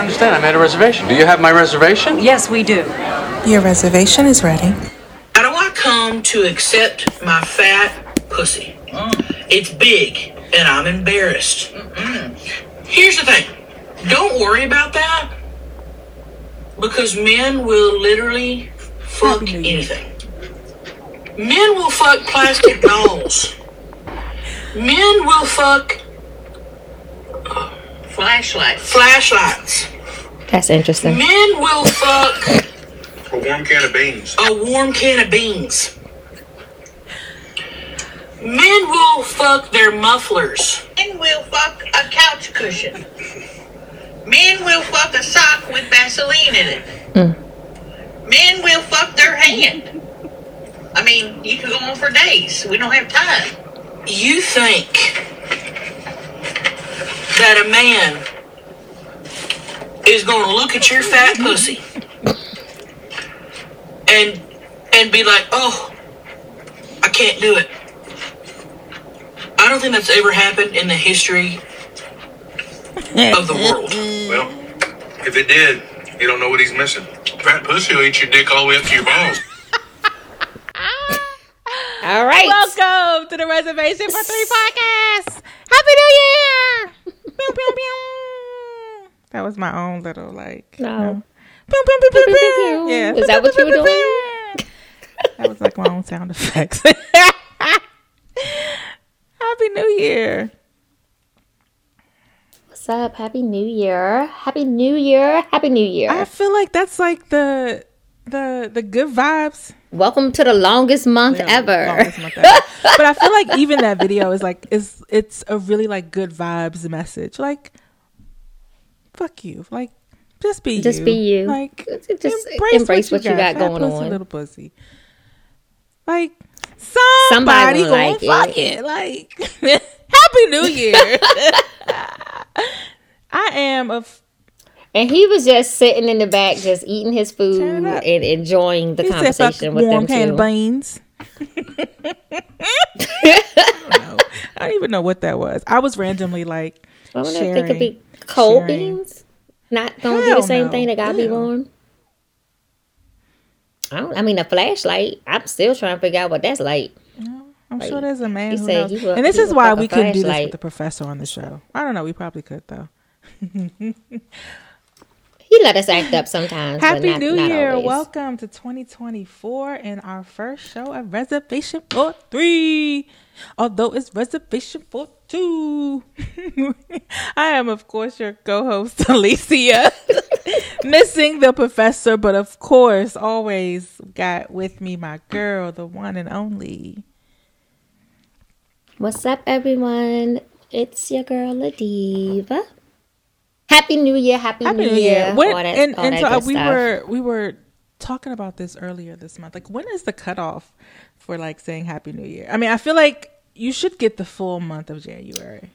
understand. I made a reservation. Do you have my reservation? Yes, we do. Your reservation is ready. How do I come to accept my fat pussy? It's big, and I'm embarrassed. Here's the thing don't worry about that because men will literally fuck Happy New Year. anything. Men will fuck plastic dolls. Men will fuck Flashlights. flashlights. That's interesting. Men will fuck A warm can of beans. a warm can of beans. Men will fuck their mufflers. Men will fuck a couch cushion. Men will fuck a sock with Vaseline in it. Hmm. Men will fuck their hand. I mean, you can go on for days. We don't have time. You think that a man is going to look at your fat pussy and and be like, "Oh, I can't do it." I don't think that's ever happened in the history of the world. Well, if it did, you don't know what he's missing. Fat pussy will eat your dick all the way up to your balls. All right. Welcome to the Reservation for Three podcast. Happy New Year! That was my own little like. No. you know. Yeah. Is that what you were doing? That was like my own sound effects. Happy New Year! What's up? Happy New Year. Happy New Year. Happy New Year. I feel like that's like the the the good vibes. Welcome to the longest month ever. longest month ever. but I feel like even that video is like is it's a really like good vibes message. Like fuck you. Like just be you. Just you. be you. Like Just embrace what you got Fat going pussy, on. Little pussy. Like Somebody somebody, gonna like fuck it. it. Like Happy New Year. I am a And he was just sitting in the back, just eating his food and enjoying the he conversation with warm them too. beans. I don't. I don't even know what that was. I was randomly like I wonder if sharing. they could be cold sharing. beans. Not gonna do Hell the same no. thing that gotta be Ew. warm. I don't. I mean, a flashlight. I'm still trying to figure out what that's like. I'm Like, sure there's a man who knows. will- and this is why we couldn't do this with the professor on the show. I don't know. We probably could though. He let us act up sometimes. Happy not- New not Year! always. Welcome to 2024 and our first show of Reservation for Three. Although it's Reservation for Two. I am, of course, your co-host Alicia. Missing the professor, but of course, always got with me my girl, the one and only. What's up, everyone? It's your girl Ladiva. Happy New Year! Happy, Happy New Year! When, that, and and so we stuff. were we were talking about this earlier this month. Like, when is the cutoff for like saying Happy New Year? I mean, I feel like you should get the full month of January.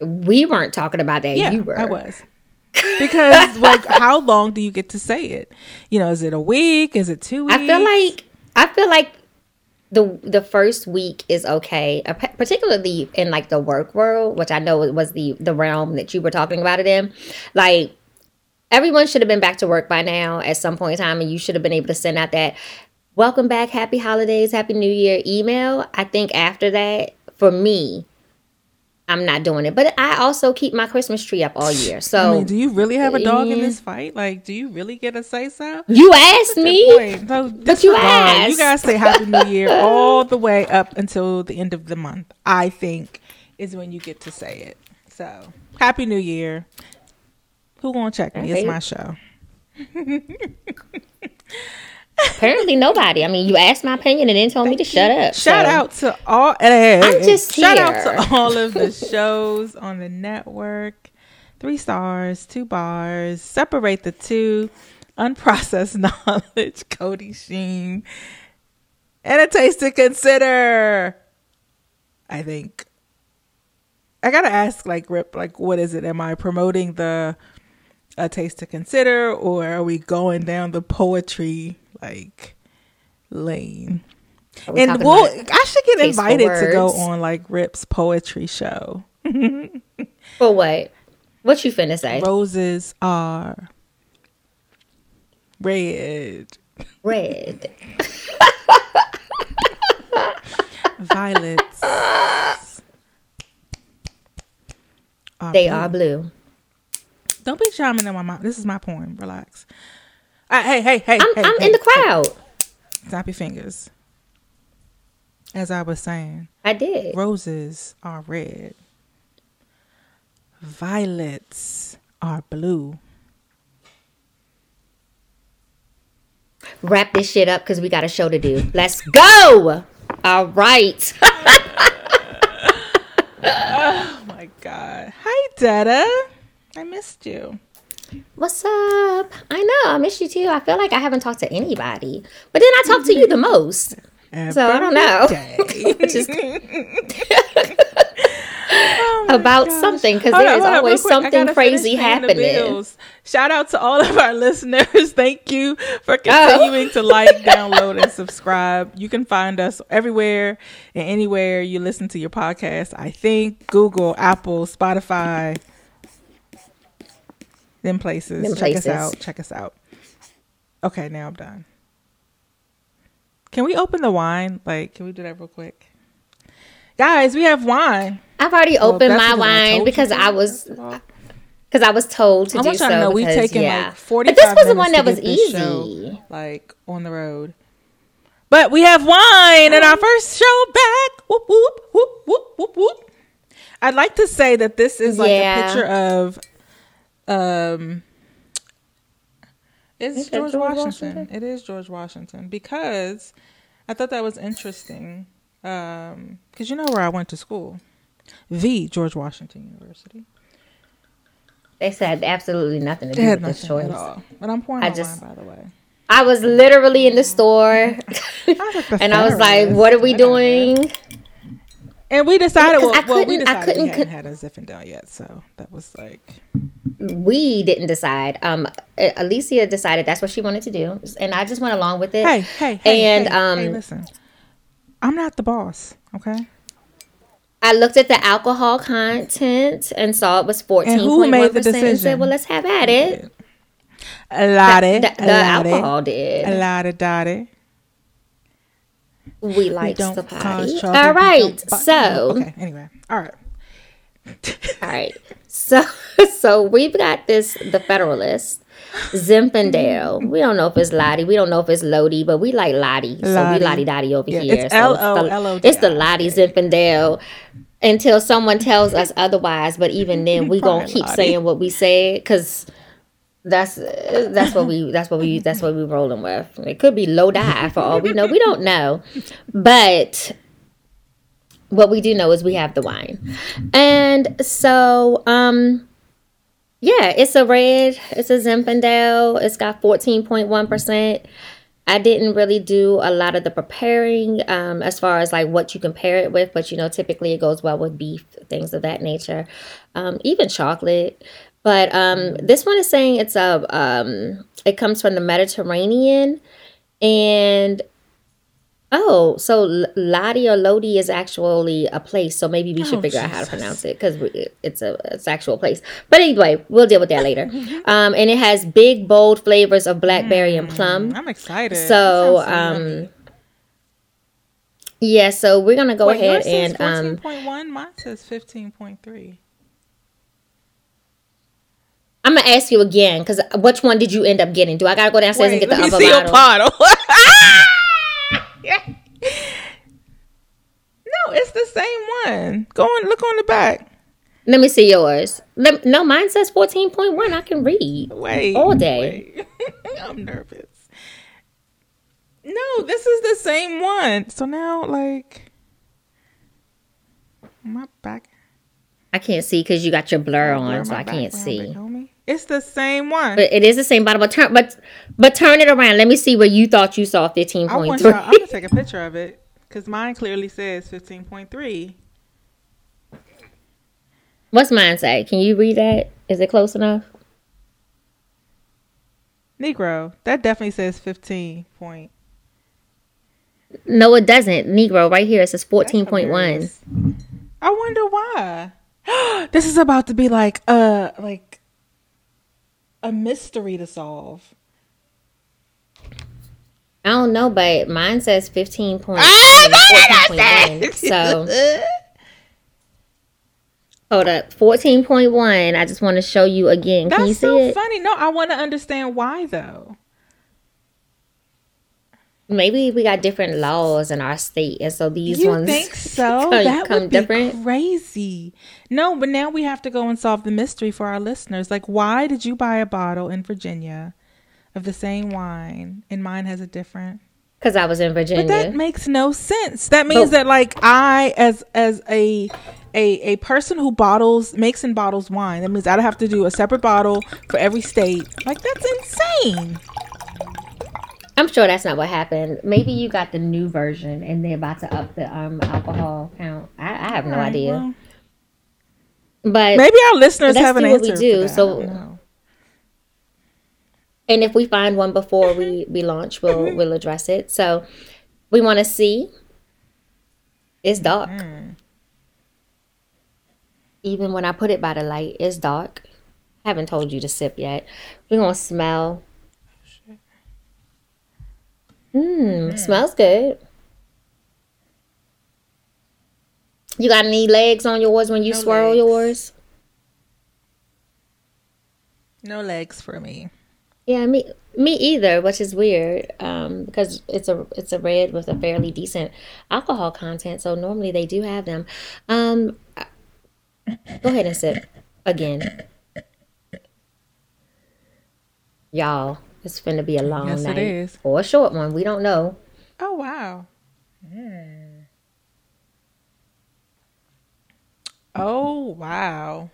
we weren't talking about that. Yeah, you were. I was. Because like, how long do you get to say it? You know, is it a week? Is it two weeks? I feel like I feel like the the first week is okay, particularly in like the work world, which I know was the the realm that you were talking about it in. Like everyone should have been back to work by now at some point in time, and you should have been able to send out that welcome back, happy holidays, happy new year email. I think after that, for me. I'm not doing it, but I also keep my Christmas tree up all year. So I mean, do you really have a dog in this fight? Like, do you really get a say so? you asked me. So But you disregard. You asked. guys say Happy New Year all the way up until the end of the month. I think is when you get to say it. So Happy New Year. Who gonna check me? It's my show. Apparently nobody. I mean, you asked my opinion and then told me to shut up. Shout so- out to all. I'm just shout here. out to all of the shows on the network. Three stars, two bars. Separate the two. Unprocessed knowledge. Cody Sheen. And a taste to consider. I think. I gotta ask, like, Rip, like, what is it? Am I promoting the a taste to consider, or are we going down the poetry like lane? And well, I should get invited to go on like Rip's poetry show. for what? What you finna say? Roses are red. Red. Violets. They blue. are blue. Don't be chiming in my mouth. This is my poem. Relax. Uh, hey, hey, hey. I'm hey, I'm hey, in the crowd. Snap your fingers. As I was saying, I did. roses are red. Violets are blue. Wrap this shit up because we got a show to do. Let's go. All right. Oh my god. Hi, Dada. I missed you. What's up? I know I miss you too. I feel like I haven't talked to anybody, but then I talk to you the most. So I don't know. Just Oh about gosh. something because Hold there on, is on, always real quick. I something crazy finish paying the happening. Shout out to all of our listeners. Thank you for oh. continuing to like, download, and subscribe. You can find us everywhere and anywhere you listen to your podcast. I think Google, Apple, Spotify, them places. Them Check places. us out. Check us out. Okay, now I'm done. Can we open the wine? Like, can we do that real quick? Guys, we have wine. I've already Well, opened my because wine because I was first of all. because I was told to I do so. to know we've taken yeah. like 45 But this was the one that was this show, easy. like on the road. But we have wine in our first show back. Whoop whoop whoop whoop whoop whoop. I'd like to say that this is like Yeah. a picture of um it's George, George Washington. Washington? It is George Washington because I thought that was interesting. Um, because you know where I went to school, the George Washington University. They said absolutely nothing to It do with this choice. at all. But I'm pouring I just- wine, by the way. I was literally in the store, like the and I was like, "What are we I doing?" And we decided, Because well, I well we couldn't- I decided we couldn't hadn't had a Zinfandel yet, so that was like, We didn't decide. Um, Alicia decided that's what she wanted to do, and I just went along with it. hey, hey, hey, And, hey, um, hey, listen, I'm not the boss, okay? I looked at the alcohol content and saw it was fourteen who made the percent, and said, "Well, let's have at it." A lot of, The, the alcohol did. a lot of dotty. We liked Don't the party. All we bu- so okay, anyway, all right. all right, so so we've got this the Federalist, Zinfandel. We don't know if it's Lottie. We don't know if it's Lodi, but we like Lottie, so we Lottie Dottie over Yeah, here. it's So L-O-L-O-D-I. It's the Lottie Zinfandel. Until someone tells us otherwise, but even then, we gonna keep saying what we said because that's that's what we that's what we that's what we rolling with. It could be low die for all we know. We don't know, but what we do know is we have the wine, and so um, yeah, it's a red. It's a Zinfandel. It's got fourteen point one percent. I didn't really do a lot of the preparing um, as far as like what you compare it with, but you know, typically it goes well with beef, things of that nature, um, even chocolate. But um, this one is saying it's a um, it comes from the Mediterranean, and oh, so Lodi or Lodi is actually a place. So maybe we should Oh, figure out how to pronounce it because it's a it's actual place. But anyway, we'll deal with that later. Um, and it has big bold flavors of blackberry and plum. I'm excited. So, so um, yeah, so we're gonna go Wait, ahead and um, 14.1. Mine says 15.3. I'm gonna ask you again because which one did you end up getting? Do I gotta go downstairs and Wait, get the let me other see your bottle? bottle. no, it's the same one. Go and look on the back. Let me see yours. Let, no, mine says 14.1. I can read. Wait. All day. wait. I'm nervous. No, this is the same one. So now, like, my back. I can't see because you got your blur blur on, so I can't background, see. It's the same one. But it is the same bottle. But turn, but but turn it around. Let me see where you thought you saw 15.3. I want y'all. I'm gonna take a picture of it because mine clearly says 15.3. What's mine say? Can you read that? Is it close enough? Negro. That definitely says 15 point. No, it doesn't. Negro, right here it says 14.1. I wonder why. this is about to be like uh like a mystery to solve. I don't know, but mine says fifteen point Ah, So hold up, fourteen point one. I just want to show you again. Can you That's see so it? funny. No, I want to understand why though. Maybe we got different laws in our state, and so these you ones think so? come- that come would be different. crazy. No, but now we have to go and solve the mystery for our listeners. Like, why did you buy a bottle in Virginia of the same wine, and mine has a different? Because I was in Virginia. But that makes no sense. That means But- that like I as as a a a person who bottles makes and bottles wine, that means I'd have to do a separate bottle for every state. Like that's insane. I'm sure that's not what happened. Maybe you got the new version, and they're about to up the um alcohol count. I, I have no Alright, idea. well, but maybe our listeners have an do what we do, so- I don't know. And if we find one before we, we launch, we'll mm-hmm. we'll address it. So we want to see. It's dark. Mm-hmm. Even when I put it by the light, it's dark. I haven't told you to sip yet. We're gonna smell. Mmm, smells good. You got any legs on yours when you No swirl legs. yours? no legs for me. Yeah, me me either, which is weird um, because it's a it's a red with a fairly decent alcohol content. So normally they do have them. Um, go ahead and sip again, y'all. It's finna be a long Yes, night is. or a short one. We don't know. Oh wow. Hmm. Oh wow.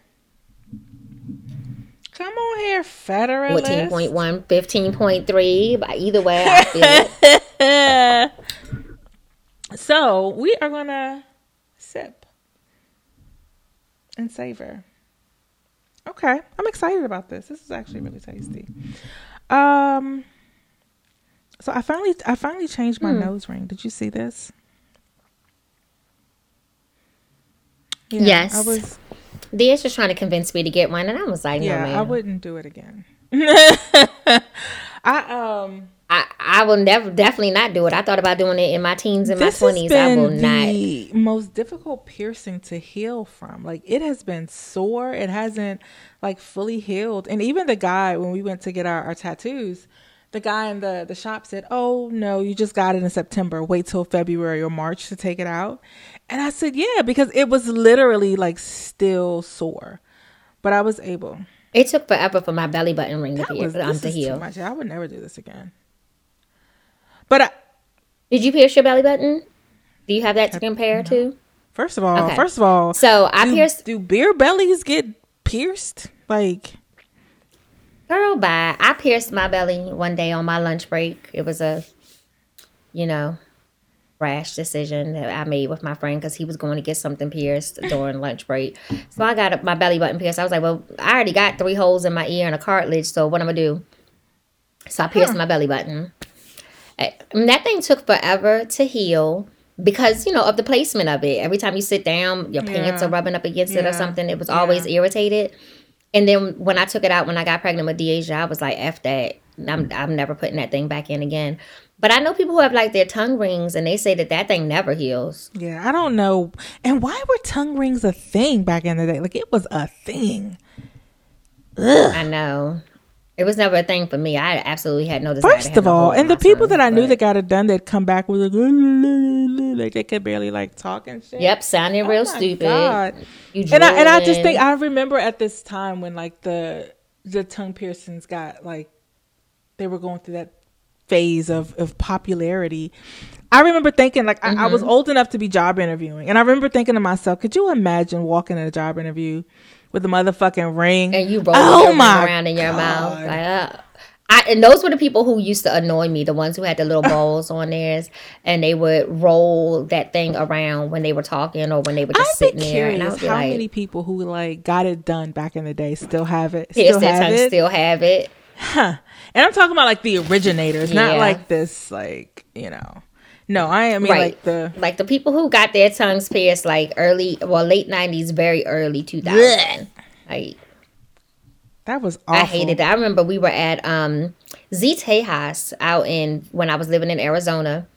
Come on here, Federalist. 14.1, 15.3, but either way, I feel it. so we are gonna sip and savor. Okay, I'm excited about this. This is actually really tasty. Um, so I finally, I finally changed my nose ring. Did you see this? Yeah, Yes. I was. Dia's just trying to convince me to get one, and I was like, no, Yeah, man. I wouldn't do it again. I um. I, I will never definitely not do it. I thought about doing it in my teens and my twenties. I will not. the most difficult piercing to heal from. Like it has been sore. It hasn't like fully healed. And even the guy when we went to get our, our tattoos, the guy in the the shop said, "Oh no, you just got it in September. Wait till February or March to take it out." And I said, "Yeah," because it was literally like still sore, but I was able. It took forever for my belly button ring to, be, was, um, to too heal. much. I would never do this again. But I, Did you pierce your belly button? Do you have that to compare to? first of all, Okay. first of all, So I do, pierced. do beer bellies get pierced? Like Girl, bye. I pierced my belly one day on my lunch break. It was a, you know, rash decision that I made with my friend because he was going to get something pierced during lunch break. So I got my belly button pierced. I was like, well, I already got three holes in my ear and a cartilage. So what am I gonna do? So I pierced my belly button. Eh, And that thing took forever to heal because you know of the placement of it. Every time you sit down, your pants Yeah. are rubbing up against it or something. It was always irritated. And then when I took it out when I got pregnant with Deasia, I was like, "F that! I'm I'm never putting that thing back in again." But I know people who have like their tongue rings, and they say that that thing never heals. Yeah, I don't know. And why were tongue rings a thing back in the day? Like it was a thing. I know it was never a thing for me. I absolutely had no desire. First of all, and the people tongue, that I knew that got it done, they'd come back with like, like they could barely like talk and shit. Yep, sounding Oh real stupid. God. You And I and I just think I remember at this time when like the the tongue piercings got like they were going through that phase of of popularity. I remember thinking like I, I was Mm-hmm. old enough to be job interviewing, and I remember thinking to myself, could you imagine walking in a job interview with a motherfucking ring and you roll Oh my around in your mouth. Like, uh, I, and those were the people who used to annoy me, the ones who had the little balls on theirs, and they would roll that thing around when they were talking or when they were just I'd sitting there. And I be how like, many people who like got it done back in the day still have it. Still have it. still have it. Huh. And I'm talking about like the originators, not like this, like, you know, No, I I mean right. like the like the people who got their tongues pierced like early, well, late nineties, very early two thousand. Like that was awful. I hated that. I remember we were at um Z Tejas out in when I was living in Arizona.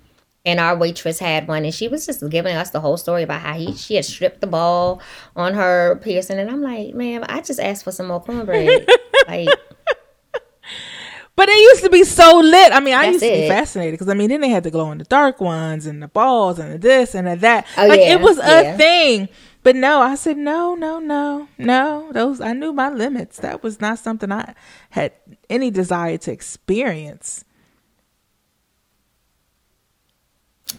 And our waitress had one, and she was just giving us the whole story about how he she had stripped the ball on her piercing, and I'm like, man, I just asked for some more cornbread. like, But it used to be so lit. I mean, I That's used to be fascinated because I mean, then they had the glow in the dark ones and the balls and the this and the that. Oh, like yeah, it was a yeah. thing. But no, I said no, no, no, no. Those I knew my limits. That was not something I had any desire to experience.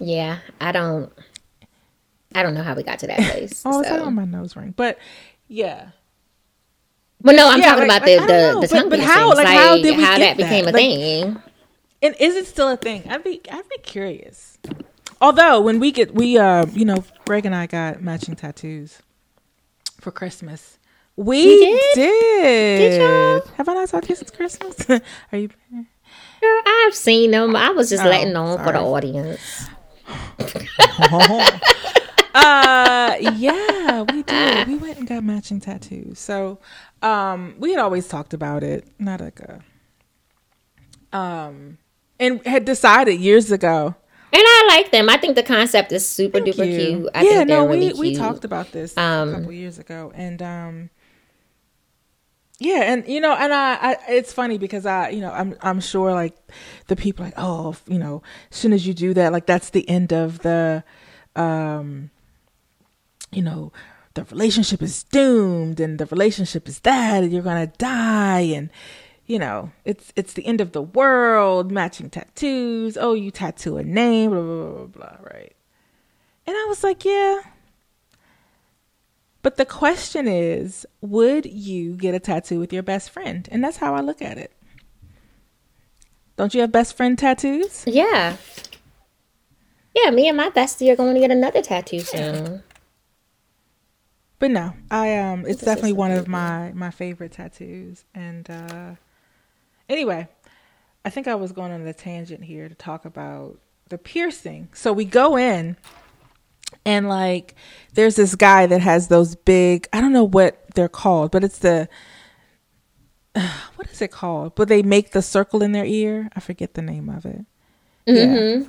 yeah, I don't, I don't know how we got to that place. Oh, so. on my nose ring. But yeah, Well, no, I'm Yeah, talking like- about the the, know, the tongue but piercings. how- like, like, how did we how get that became that? a thing. and is it still a thing? I'd be I'd be curious. Although when we get we uh you know Greg and I got matching tattoos for Christmas. We did. did? Did? Have I not talked to you since Christmas? Are you? Girl, I've seen them. I was just Oh, letting on for the sorry. audience. uh yeah we did we went and got matching tattoos so um we had always talked about it not like a um and had decided years ago And I like them. I think the concept is super Thank duper you. cute. I yeah think no we really we talked about this Um, a couple years ago and um yeah and you know and I, I it's funny because i you know i'm i'm sure like the people like oh you know as soon as you do that like that's the end of the um you know the relationship is doomed and the relationship is that and you're gonna die and you know it's it's the end of the world matching tattoos oh you tattoo a name blah blah blah blah, blah right? And i was like yeah. But the question is would you get a tattoo with your best friend? And that's how i look at it. Don't you have best friend tattoos? Yeah. Yeah, me and my bestie are going to get another tattoo soon. But no i um it's definitely one of my my favorite tattoos. And uh anyway i think i was going on a tangent here to talk about the piercing. So we go in and like there's this guy that has those big i don't know what they're called but it's the what is it called? But they make the circle in their ear. I forget the name of it. Yeah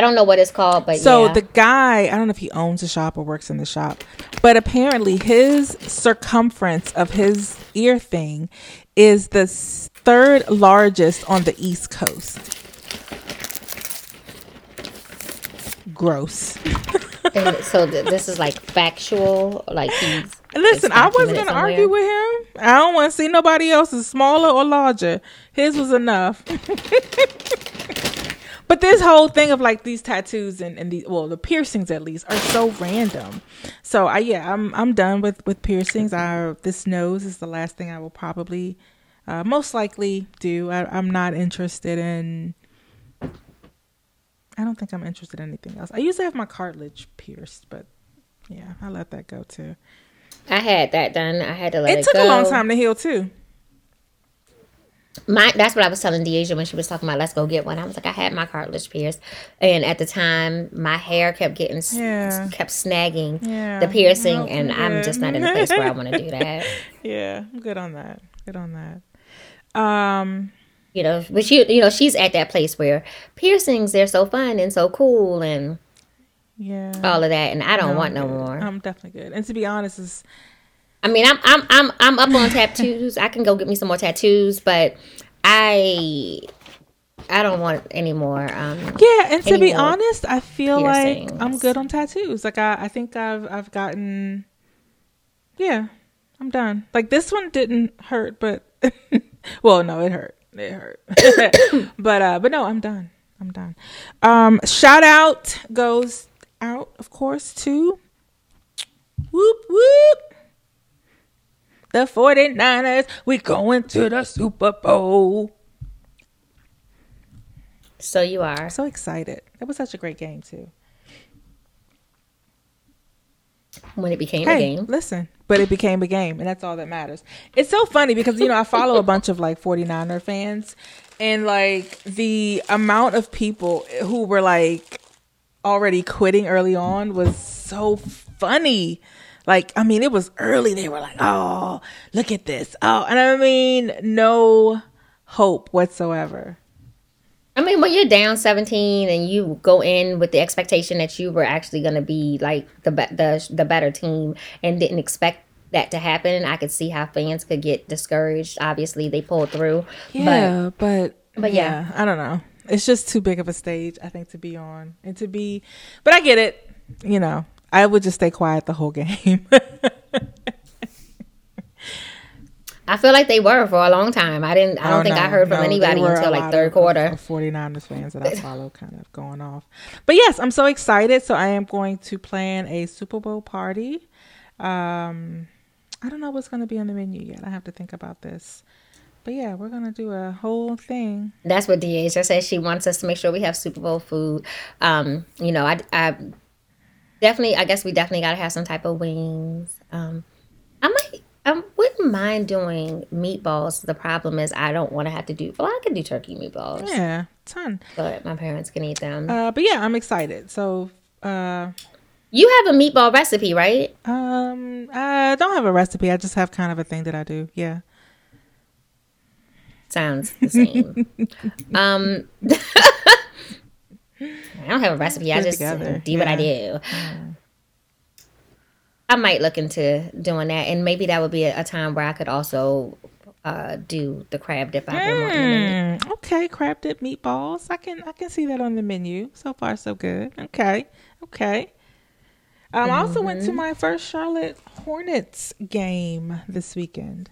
I don't know what it's called, but so yeah. the guy, I don't know if he owns a shop or works in the shop, but apparently his circumference of his ear thing is the third largest on the East Coast. Gross. So th- this is like factual, like he's. Listen, I wasn't gonna argue with him. I don't want to see nobody else's smaller or larger. His was enough. but this whole thing of like these tattoos and, and the well, the piercings at least are so random. So I yeah, I'm I'm done with with piercings. I this nose is the last thing I will probably uh, most likely do. I, I'm not interested in. I don't think I'm interested in anything else. I used to have my cartilage pierced, but yeah, I let that go too. I had that done. I had to let it, It took go. a long time to heal too. My that's what I was telling Deasia when she was talking about let's go get one. I was like, I had my cartilage pierced, and at the time, my hair kept getting Yeah. kept snagging Yeah. the piercing, and I'm I'm just not in a place where I want to do that. Yeah, I'm good on that. Good on that. Um, You know, but she, you know, she's at that place where piercings they're so fun and so cool and yeah. all of that, and I don't No, want no good. more. I'm definitely good. And to be honest, is I mean, I'm I'm I'm I'm up on tattoos. I can go get me some more tattoos, but I I don't want any more. Um, yeah. And to be honest, I feel like I'm good on tattoos. Like I, I think I've I've gotten. Yeah, I'm done. Like this one didn't hurt, but well, no, it hurt. It hurt. but uh, but no, I'm done. I'm done. Um, shout out goes out, of course, to whoop whoop. The 49ers, we going to the Super Bowl. so you are. So excited. It was such a great game too. When it became a game, listen, but it became a game and that's all that matters. It's so funny because you know, I follow a bunch of like 49er fans and like the amount of people who were like already quitting early on was so funny. Like, I mean, it was early. They were like, "Oh, look at this." Oh, and I mean, no hope whatsoever. I mean, when you're down 17 and you go in with the expectation that you were actually going to be like the be- the the better team and didn't expect that to happen, I could see how fans could get discouraged. Obviously, they pulled through. Yeah, but but yeah. I don't know. It's just too big of a stage, I think, to be on and to be. But I get it. You know, I would just stay quiet the whole game. I feel like they were for a long time. I didn't. I don't Oh, think I heard from no, anybody until like third of- quarter. Of 49ers fans that I follow kind of going off. But yes, I'm so excited. So I am going to plan a Super Bowl party. Um, I don't know what's going to be on the menu yet. I have to think about this. But yeah, we're going to do a whole thing. That's what Deasia says. She wants us to make sure we have Super Bowl food. Um, you know, I, I definitely, I guess we definitely got to have some type of wings. Um, I might, I wouldn't mind doing meatballs. The problem is I don't want to have to do. Well, I could do turkey meatballs, Yeah, ton. but my parents can eat them. Uh, but yeah, I'm excited. So uh, you have a meatball recipe, right? um, I don't have a recipe. I just have kind of a thing that I do. Yeah. Sounds the same. um, I don't have a recipe. I just together. do what I Yeah. do. I might look into doing that, and maybe that would be a, a time where I could also uh, do the crab dip I've been wanting. to make. Mm, okay, crab dip meatballs. I can I can see that on the menu. So far, so good. Okay, okay. Um, I also went Mm-hmm. to my first Charlotte Hornets game this weekend.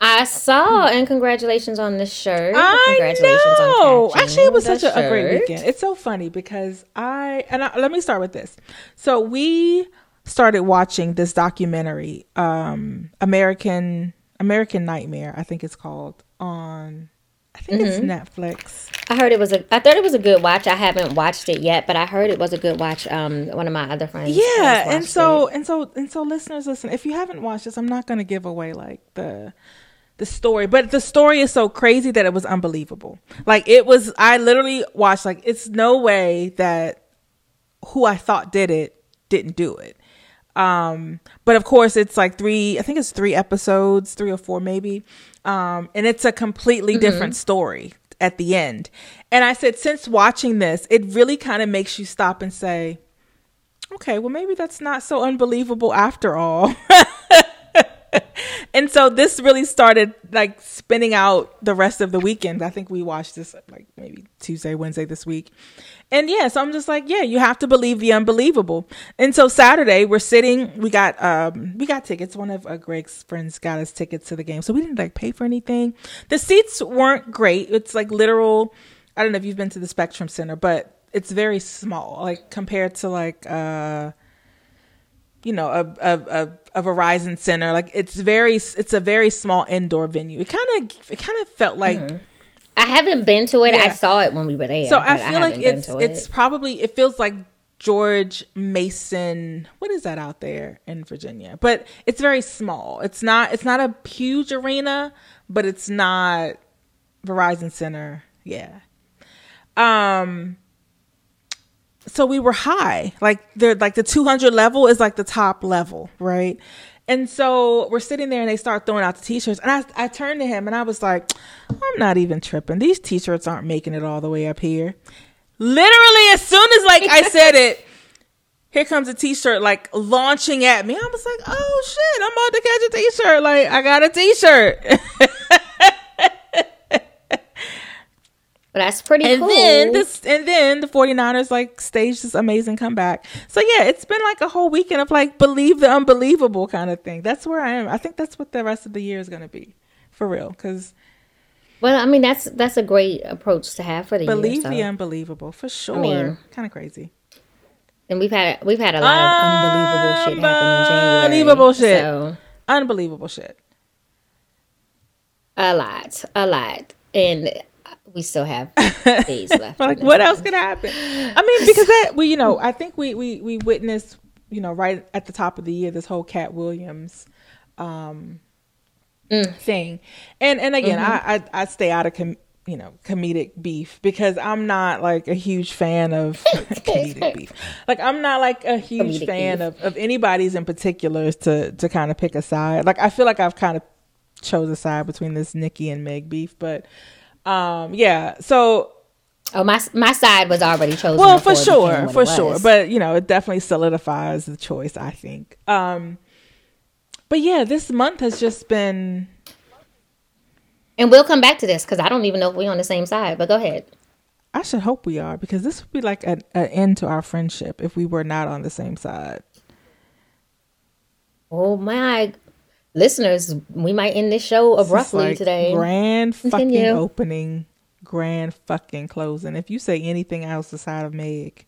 I saw, and congratulations on the shirt. I congratulations know. Actually, it was such a, a great weekend. It's so funny because I and I, let me start with this. So we started watching this documentary, um, American American Nightmare. I think it's called on. I think it's Mm-hmm. Netflix. I heard it was a. I thought it was a good watch. I haven't watched it yet, but I heard it was a good watch. Um, one of my other friends. yeah and so it. and so and so listeners listen if you haven't watched this i'm not going to give away like the the story but the story is so crazy that it was unbelievable. Like it was i literally watched like it's no way that who i thought did it didn't do it. Um but of course it's like three i think it's three episodes three or four maybe. Um and it's a completely different story at the end. And i said since watching this it really kind of makes you stop and say okay, well, maybe that's not so unbelievable after all. and so this really started like spinning out the rest of the weekend. I think we watched this like maybe Tuesday, Wednesday this week. And yeah, so I'm just like, yeah, you have to believe the unbelievable. And so Saturday we're sitting, we got um we got tickets. One of uh, Greg's friends got us tickets to the game. So we didn't like pay for anything. The seats weren't great. It's like literal I don't know if you've been to the Spectrum Center, but it's very small, like compared to like uh you know a a a, a Verizon Center. Like it's very it's a very small indoor venue. It kind of it kind of felt like I haven't been to it. I saw it when we were there. so I feel like it's it's it. probably it feels like George Mason. What is that out there in Virginia? But it's very small. It's not it's not a huge arena, but it's not Verizon Center. Yeah. Um so we were high. Like they're like the 200 level is like the top level, right? And so we're sitting there and they start throwing out the t-shirts and I I turned to him and I was like, I'm not even tripping. These t-shirts aren't making it all the way up here. Literally as soon as like I said it, here comes a t-shirt like launching at me. I was like, "Oh shit, I'm about to catch a t-shirt. Like I got a t-shirt." But that's pretty and cool. then this and then the 49ers like staged this amazing comeback so yeah it's been like a whole weekend of like believe the unbelievable kind of thing that's where i am i think that's what the rest of the year is going to be for real because well, I mean, that's that's a great approach to have for the believe year. the so. unbelievable for sure mean, kind of crazy And we've had we've had a lot of unbelievable shit happen in January. Unbelievable shit. So unbelievable shit a lot, a lot, and we still have days left. like what else could happen i mean because that we you know i think we we we witnessed you know right at the top of the year this whole Katt Williams um Mm. thing and and again Mm-hmm. I, I i stay out of com- you know, comedic beef because I'm not like a huge fan of comedic beef. Like I'm not like a huge Comedic fan beef. of, of anybody's in particulars to to kind of pick a side. Like I feel like I've kind of chose a side between this Nicki and Meg beef, but um yeah. So Oh, my my side was already chosen. well, for sure, for sure. But you know, it definitely solidifies the choice. I think. Um, but yeah, this month has just been. and we'll come back to this because I don't even know if we're on the same side. But go ahead. I should hope we are because this would be like an, an end to our friendship if we were not on the same side. Oh my listeners, we might end this show abruptly like today. Grand fucking Continue. opening, grand fucking closing. If you say anything else aside of Meg,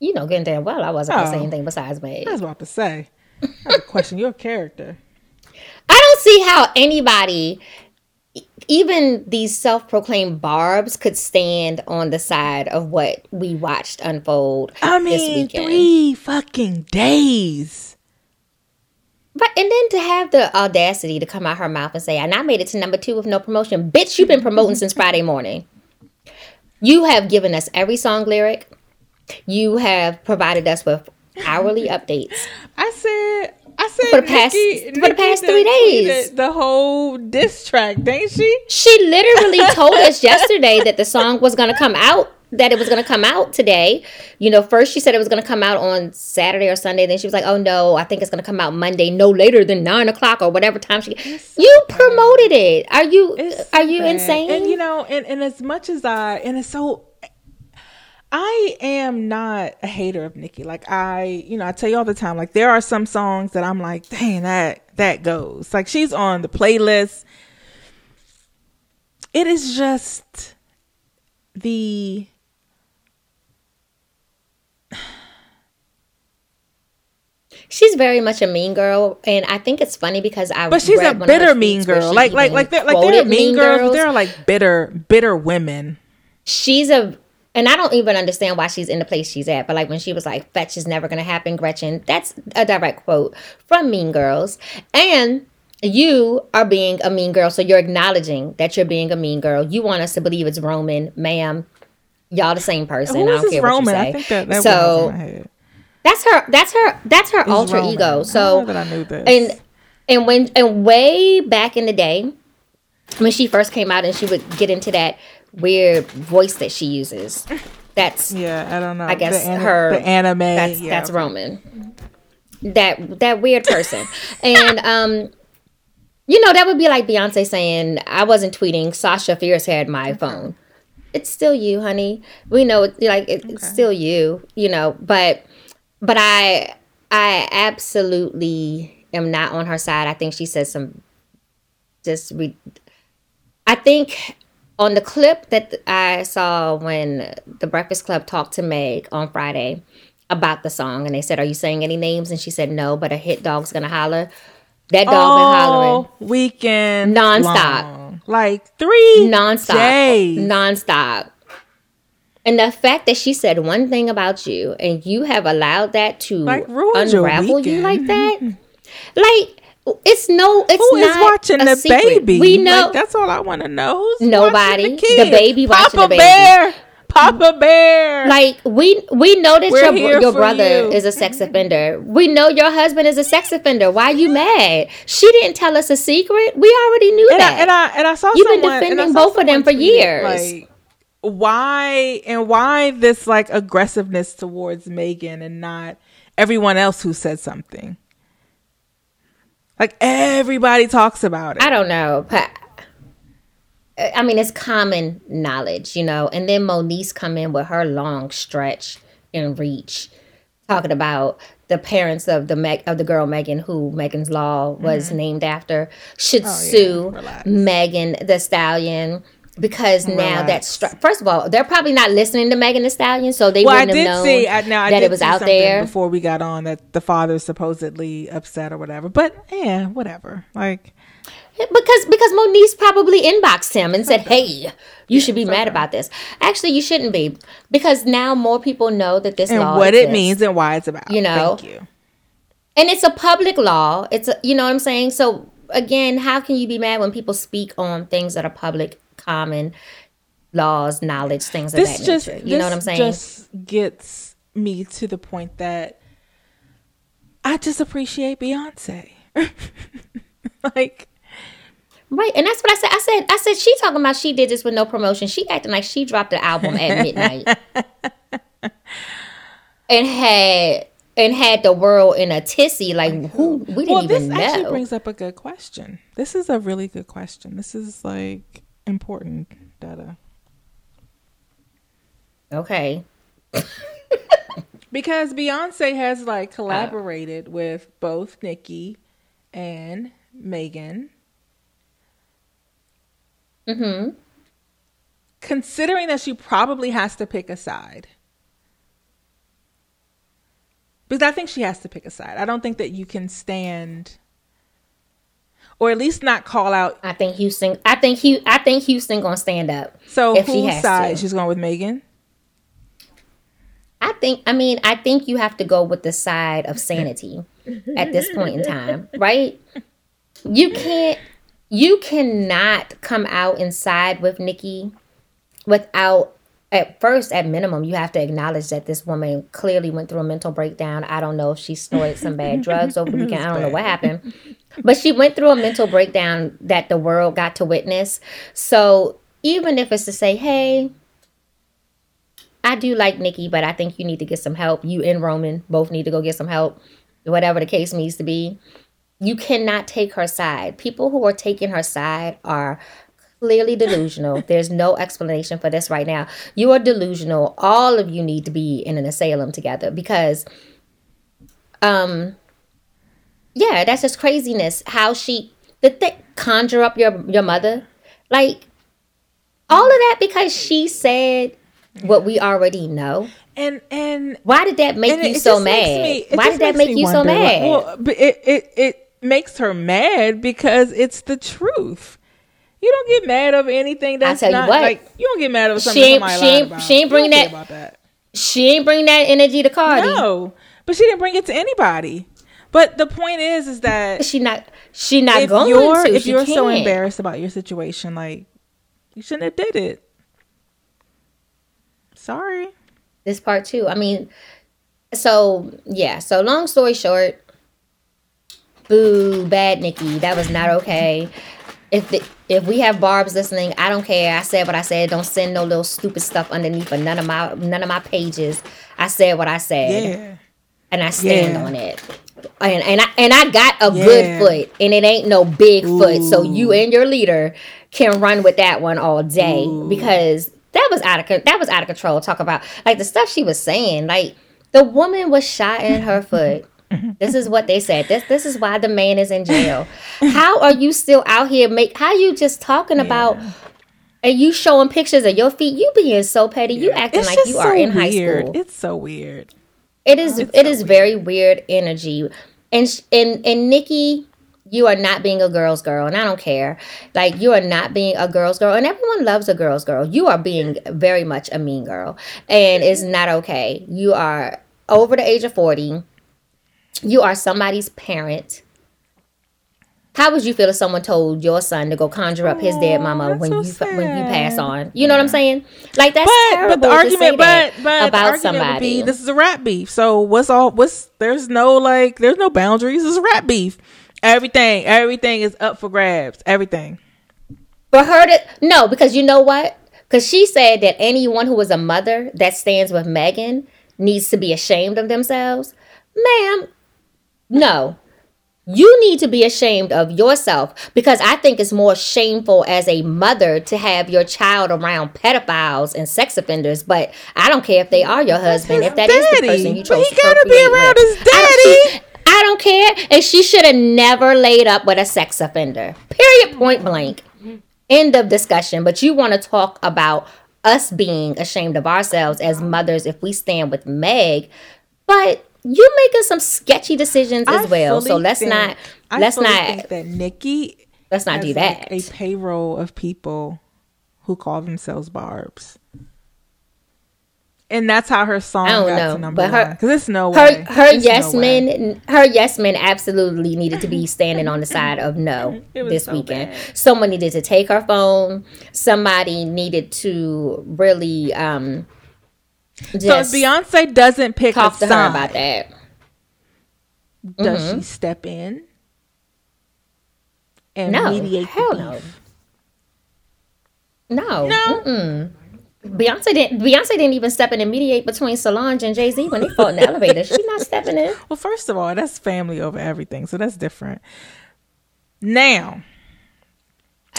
You know, getting damn well, I wasn't gonna say Oh. anything besides Meg. I was about to say, I have to question your character. I don't see how anybody, even these self-proclaimed barbs, could stand on the side of what we watched unfold I this mean, weekend. three fucking days. But and then to have the audacity to come out her mouth and say, "And I made it to number two with no promotion." Bitch, you've been promoting since Friday morning. You have given us every song lyric. You have provided us with hourly updates. I said, I said For the past- Nicki, for the past three days. The whole diss track, didn't she? She literally told us yesterday that the song was going to come out, that it was going to come out today. You know, first she said it was going to come out on Saturday or Sunday. Then she was like, oh no, I think it's going to come out Monday, no later than nine o'clock or whatever time she. You promoted it. Are you It's are you bad. insane? And you know, and, and as much as I and it's so I am not a hater of Nicki. Like I, you know, I tell you all the time, like there are some songs that I'm like, dang, that that goes. Like she's on the playlist. It is just the She's very much a mean girl, and I think it's funny because I. but she's a bitter mean girl. Like like like there like are quoted mean girls, there are like bitter bitter women. she's a and I don't even understand why she's in the place she's at. But like when she was like, "Fetch is never gonna happen," Gretchen. That's a direct quote from Mean Girls, and you are being a mean girl. So you're acknowledging that you're being a mean girl. You want us to believe it's Roman, ma'am. Y'all the same person. Who I don't this care Roman? what you say. I think that that so that's her. That's her. That's her It's alter Roman. Ego. So that I knew this. and and when and way back in the day when she first came out and she would get into that weird voice that she uses that's yeah, I don't know. i guess the ani- her the anime. that's yeah, that's roman that that weird person and um you know that would be like beyonce saying i wasn't tweeting sasha fierce had my phone it's still you honey we know it, like it, it's still you you know but but i i absolutely am not on her side i think she says some just re- i think on the clip that i saw when the breakfast club talked to meg on friday about the song and they said are you saying any names and she said no but a hit dog's gonna holler that dog been hollering all weekend Nonstop. long. like three nonstop, days. nonstop. And the fact that she said one thing about you, and you have allowed that to Like, unravel you like that, like it's no, it's Who is watching a the secret. baby? We know Like, that's all I want to know. Who's Nobody. The The, baby watching Papa the baby. Bear. Papa Bear. like we we know that We're your your brother you. is a sex offender. We know your husband is a sex offender. Why are you mad? She didn't tell us a secret. We already knew and that. I, and I and I saw You've been someone, I defending both of them for years. Like, why and why this like aggressiveness towards Megan and not everyone else who said something? Like everybody talks about it. I don't know. But I mean, it's common knowledge, you know. And then Moniece come in with her long stretch and reach, talking about the parents of the Meg, of the girl Megan, who Megan's Law was named after, should sue Mm-hmm. Oh, relax. Megan Thee Stallion. Because now that's str- first of all, they're probably not listening to Megan Thee Stallion, so they well, I wouldn't did have known see. I, now I that it was out there. before we got on that the father's supposedly upset or whatever. But yeah, whatever. Like Because because Moniece probably inboxed him and said, "Hey, you should be mad about this." Actually, you shouldn't be because now more people know that this law and law what it means and why it's about. You know? Thank you. and it's a public law. It's a, you know what I'm saying. So again, how can you be mad when people speak on things that are public, common laws, knowledge, things of this that just nature? You know what I'm saying? just gets me to the point that I just appreciate Beyonce. like Right, and that's what I said. I said, I said, she talking about she did this with no promotion. She acting like she dropped the album at midnight and had and had the world in a tizzy. Like who we didn't well, this even actually brings up a good question. This is a really good question. This is like important data okay, because Beyonce has like Uh. collaborated with both Nicki and Megan. mm-hmm. Considering that she probably has to pick a side. Because I think she has to pick a side. I don't think that you can stand or at least not call out I think Houston. I think Hu I think Houston gonna stand up. so If she whose has side to. she's going with Megan. I think. I mean, I think you have to go with the side of sanity at this point in time, right? You can't. You cannot come out and side with Nicki without. At first, at minimum, you have to acknowledge that this woman clearly went through a mental breakdown. I don't know if she snorted some bad drugs over the weekend. I don't know what happened. But she went through a mental breakdown that the world got to witness. So even if it's to say, hey, I do like Nicki, but I think you need to get some help. You and Roman both need to go get some help, whatever the case needs to be. You cannot take her side. People who are taking her side are clearly delusional. There's no explanation for this right now. You are delusional. All of you need to be in an asylum together because um yeah, that's just craziness. How she did they conjure up your your mother? Like all of that because she said what we already know. And and Why did that make you so mad? me- Why did that make you so wonder, like, mad? well, it, it it makes her mad because it's the truth. You don't get mad over anything that's tell you not what. like you don't get mad over something She ain't- somebody she ain't- about. she ain't bring that- that. she ain't bring that energy to Cardi. No, but she didn't bring it to anybody. But the point is, is that She not she not if going you're to. if you're so can't. embarrassed about your situation, like you shouldn't have did it. Sorry. this part too. I mean, so yeah. So long story short, boo, bad Nicki. That was not okay. If the, if we have Barb's listening, I don't care. I said what I said. Don't send no little stupid stuff underneath of none of my none of my pages. I said what I said, Yeah. and I stand Yeah. on it. And and I and I got a Yeah. good foot, and it ain't no big foot. So you and your leader can run with that one all day because that was out of that was out of control. Talk about like the stuff she was saying. Like the woman was shot in her foot. Mm-hmm. This is what they said. This this is why the man is in jail. How are you still out here make how you just talking about and you showing pictures of your feet? You being so petty. You acting It's like you are so in high school. It's so weird. It is it is very weird energy. And sh- and and Nicki, you are not being a girl's girl, and I don't care. Like you are not being a girl's girl, and everyone loves a girl's girl. You are being very much a mean girl, and it's not okay. You are over the age of forty. You are somebody's parent. How would you feel if someone told your son to go conjure up his dead mama when so you when you pass on? You know what I'm saying? Like that's But terrible but the argument but but about argument somebody. be this is a rat beef. So what's all what's there's no like there's no boundaries. It's a rap beef. Everything everything is up for grabs. Everything. For her to no, because you know what? Because she said that anyone who is a mother that stands with Megan needs to be ashamed of themselves. Ma'am, no. You need to be ashamed of yourself because I think it's more shameful as a mother to have your child around pedophiles and sex offenders. But I don't care if they are your husband, his if that is the daddy. person you chose, But he to gotta be around with. his daddy. I don't care, and she should have never laid up with a sex offender. Period. Point blank. End of discussion. But you want to talk about us being ashamed of ourselves as mothers if we stand with Meg, but you're making some sketchy decisions as I well. So let's think- not let's not think that Nicki let's not do that. like, a payroll of people who call themselves barbs. and that's how her song I don't got know, to number but her- one. Because it's no her way. her It's no yes way. men her yes men absolutely needed to be standing on the side of no this so weekend. bad. Someone needed to take her phone. Somebody needed to really um So if Beyonce doesn't pick talk to her about that. does Mm-hmm. she step in and No, mediate hell no. No. No. Mm-mm. Beyonce didn't. Beyonce didn't even step in and mediate between Solange and Jay Z when they fought in the elevator. She's not stepping in. Well, first of all, that's family over everything, so that's different. Now,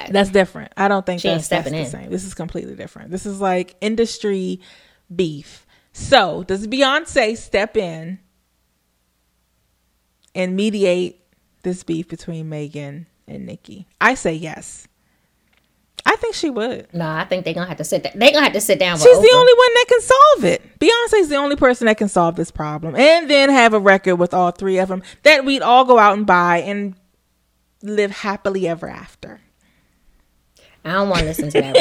that's different. I don't think She that's, that's the in. same. This is completely different. This is like industry beef. So, does Beyonce step in and mediate this beef between Megan and Nicki? I say yes. I think she would. No, I think they're gonna have to sit. Down. They're gonna have to sit down. With She's the only one that can solve it. Beyonce's the only person that can solve this problem, and then have a record with all three of them that we'd all go out and buy and live happily ever after. I don't want to listen to that.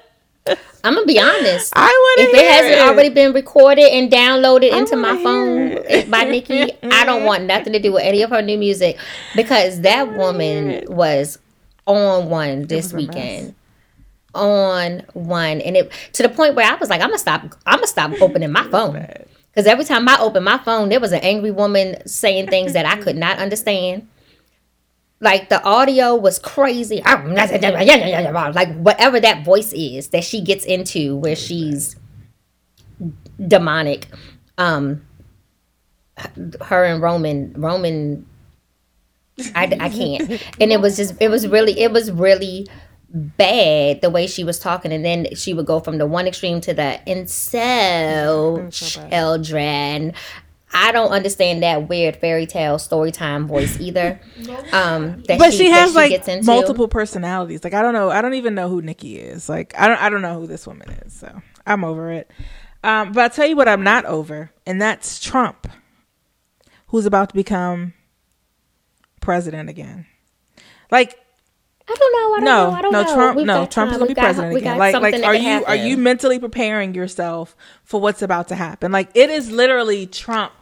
I'm gonna be honest. I want if it hasn't it. already been recorded and downloaded into my phone by Nicki, I don't want nothing to do with any of her new music because that woman was on one this weekend. On one, and it to the point where I was like, I'm gonna stop. I'm gonna stop opening my phone because every time I opened my phone, there was an angry woman saying things that I could not understand. Like the audio was crazy. Like whatever that voice is that she gets into where she's demonic. Um her and Roman Roman I, I can't. And it was just it was really it was really bad the way she was talking and then she would go from the one extreme to the and so children I don't understand that weird fairy tale story time voice either. Um, that but she, that has like gets into. multiple personalities. Like I don't know. I don't even know who Nicki is. Like I don't. I don't know who this woman is. So I'm over it. Um, but I'll tell you what I'm not over, and that's Trump, who's about to become president again. Like I don't know. I don't no, know. I don't no, know. Trump. We've no, got Trump is gonna be We've got- president again. Like, like, are you can are you mentally preparing yourself for what's about to happen? Like, it is literally Trump.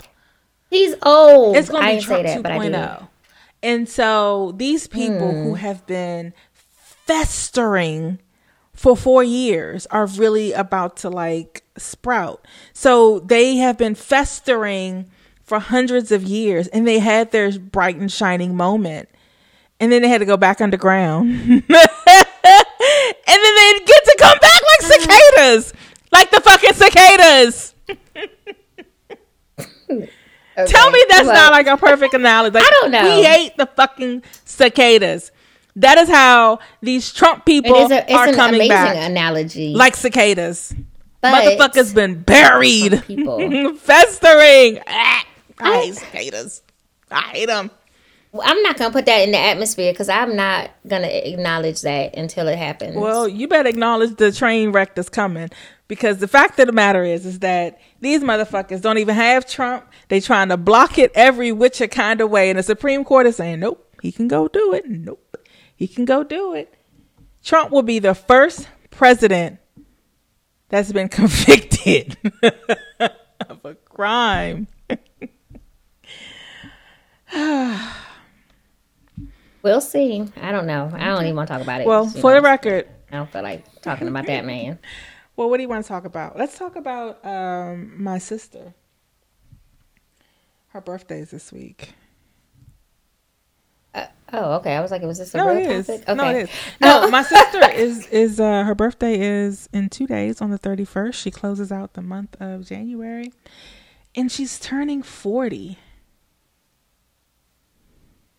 He's old. It's gonna I be Trump that, but I did. 2.0. And so these people Hmm. who have been festering for four years are really about to like sprout. So they have been festering for hundreds of years and they had their bright and shining moment. And then they had to go back underground. and then they get to come back like cicadas. Like the fucking cicadas. Tell me that's well- not like a perfect analogy. Like, I don't know. We hate the fucking cicadas. That is how these Trump people It is a, it's are an coming amazing back. analogy. like cicadas. But- Motherfuckers been buried, people. festering. Ah, I hate cicadas. I hate them. I'm not gonna put that in the atmosphere because I'm not gonna acknowledge that until it happens. Well, you better acknowledge the train wreck that's coming because the fact of the matter is, is that these motherfuckers don't even have Trump. They trying to block it every which kind of way, and the Supreme Court is saying, nope, he can go do it. Nope, he can go do it. Trump will be the first president that's been convicted of a crime. we'll see. I don't know. I don't even want to talk about it. Well, for the record, I don't feel like talking about that man. Well, what do you want to talk about? Let's talk about um, my sister. Her birthday is this week. Oh, okay. I was like, was this a No, real it topic? Okay. No, it is. No, my sister is is uh, her birthday is in two days on the thirty first. She closes out the month of January, and she's turning forty.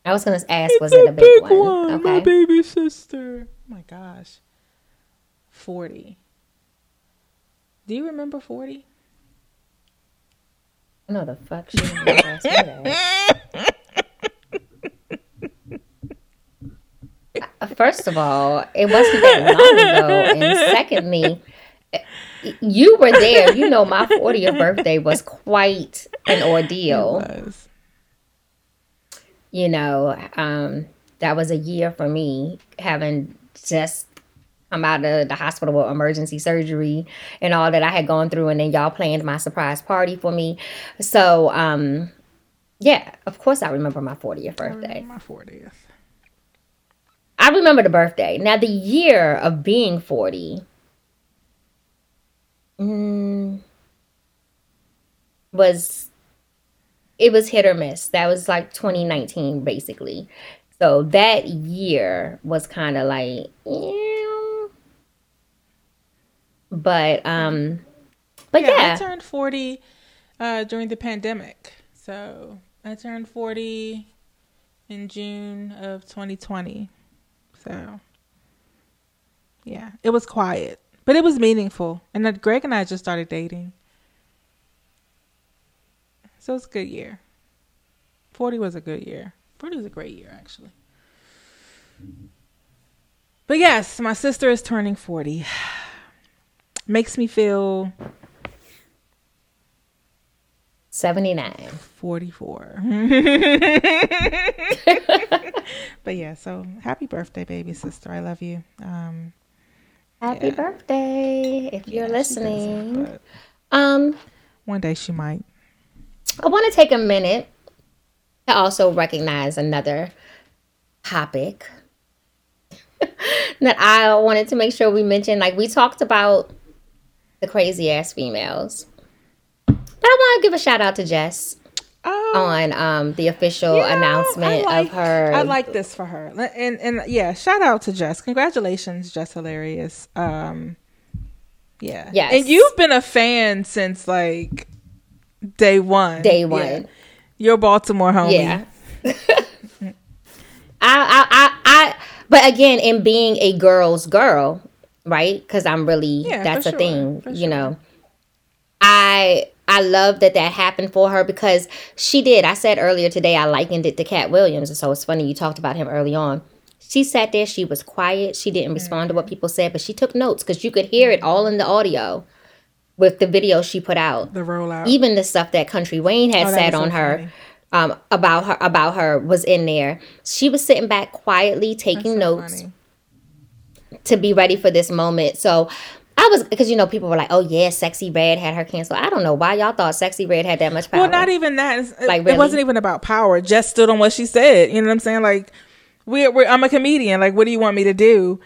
I was gonna ask, was it a big, one? my Okay. baby sister. Oh my gosh, forty. Do you remember forty? No, the fuck she didn't ask me that. Uh, First of all, it wasn't that long ago, and secondly, you were there. You know, my 40th birthday was quite an ordeal. Was. You know, um, that was a year for me having just I'm out of the hospital with emergency surgery and all that I had gone through, and then y'all planned my surprise party for me. So, um, yeah, of course I remember my 40th birthday. My 40th. I remember the birthday. Now, the year of being 40 mm, was, it was hit or miss. That was like 2019, basically. So that year was kind of like, yeah. But, um, but Yeah, yeah. I turned 40 uh, during the pandemic. So I turned 40 in June of 2020. So yeah, it was quiet, but it was meaningful. And then Greg and I just started dating. So it's a good year. 40 was a good year. 40 was a great year, actually. But yes, my sister is turning 40. Makes me feel 79. 44. but yeah, so happy birthday, baby sister. I love you. Um, Happy Yeah. birthday if you're listening. Um, one day she might. I want to take a minute to also recognize another topic that I wanted to make sure we mentioned. Like we talked about the crazy ass females, but I want to give a shout out to Jess Oh, on um the official you know, announcement like, of her. I like this for her. And and yeah, shout out to Jess. Congratulations, Jess Hilarious. Um, yeah. Yes. And you've been a fan since like day one. day Yeah. one. You're Baltimore homie. Yeah. I, I, I, I, but again, in being a girl's girl, right? Because I'm really, Yeah, that's a sure, thing, for you sure. know. I, I love that that happened for her because she did. I said earlier today, I likened it to Katt Williams. And so it's funny you talked about him early on. She sat there, she was quiet, she didn't respond to what people said, but she took notes because you could hear it all in the audio with the video she put out The rollout. even the stuff that Country Wayne had Oh, said was so on her um, about her about her was in there. She was sitting back quietly taking So notes funny. To be ready for this moment. So I was because you know people were like, "Oh yeah, Sexyy Red had her canceled." I don't know why y'all thought Sexyy Red had that much power. Well, not even that. It's- Like, It really? wasn't even about power. Just stood on what she said. You know what I'm saying? Like, we're, we're I'm a comedian. Like, what do you want me to do?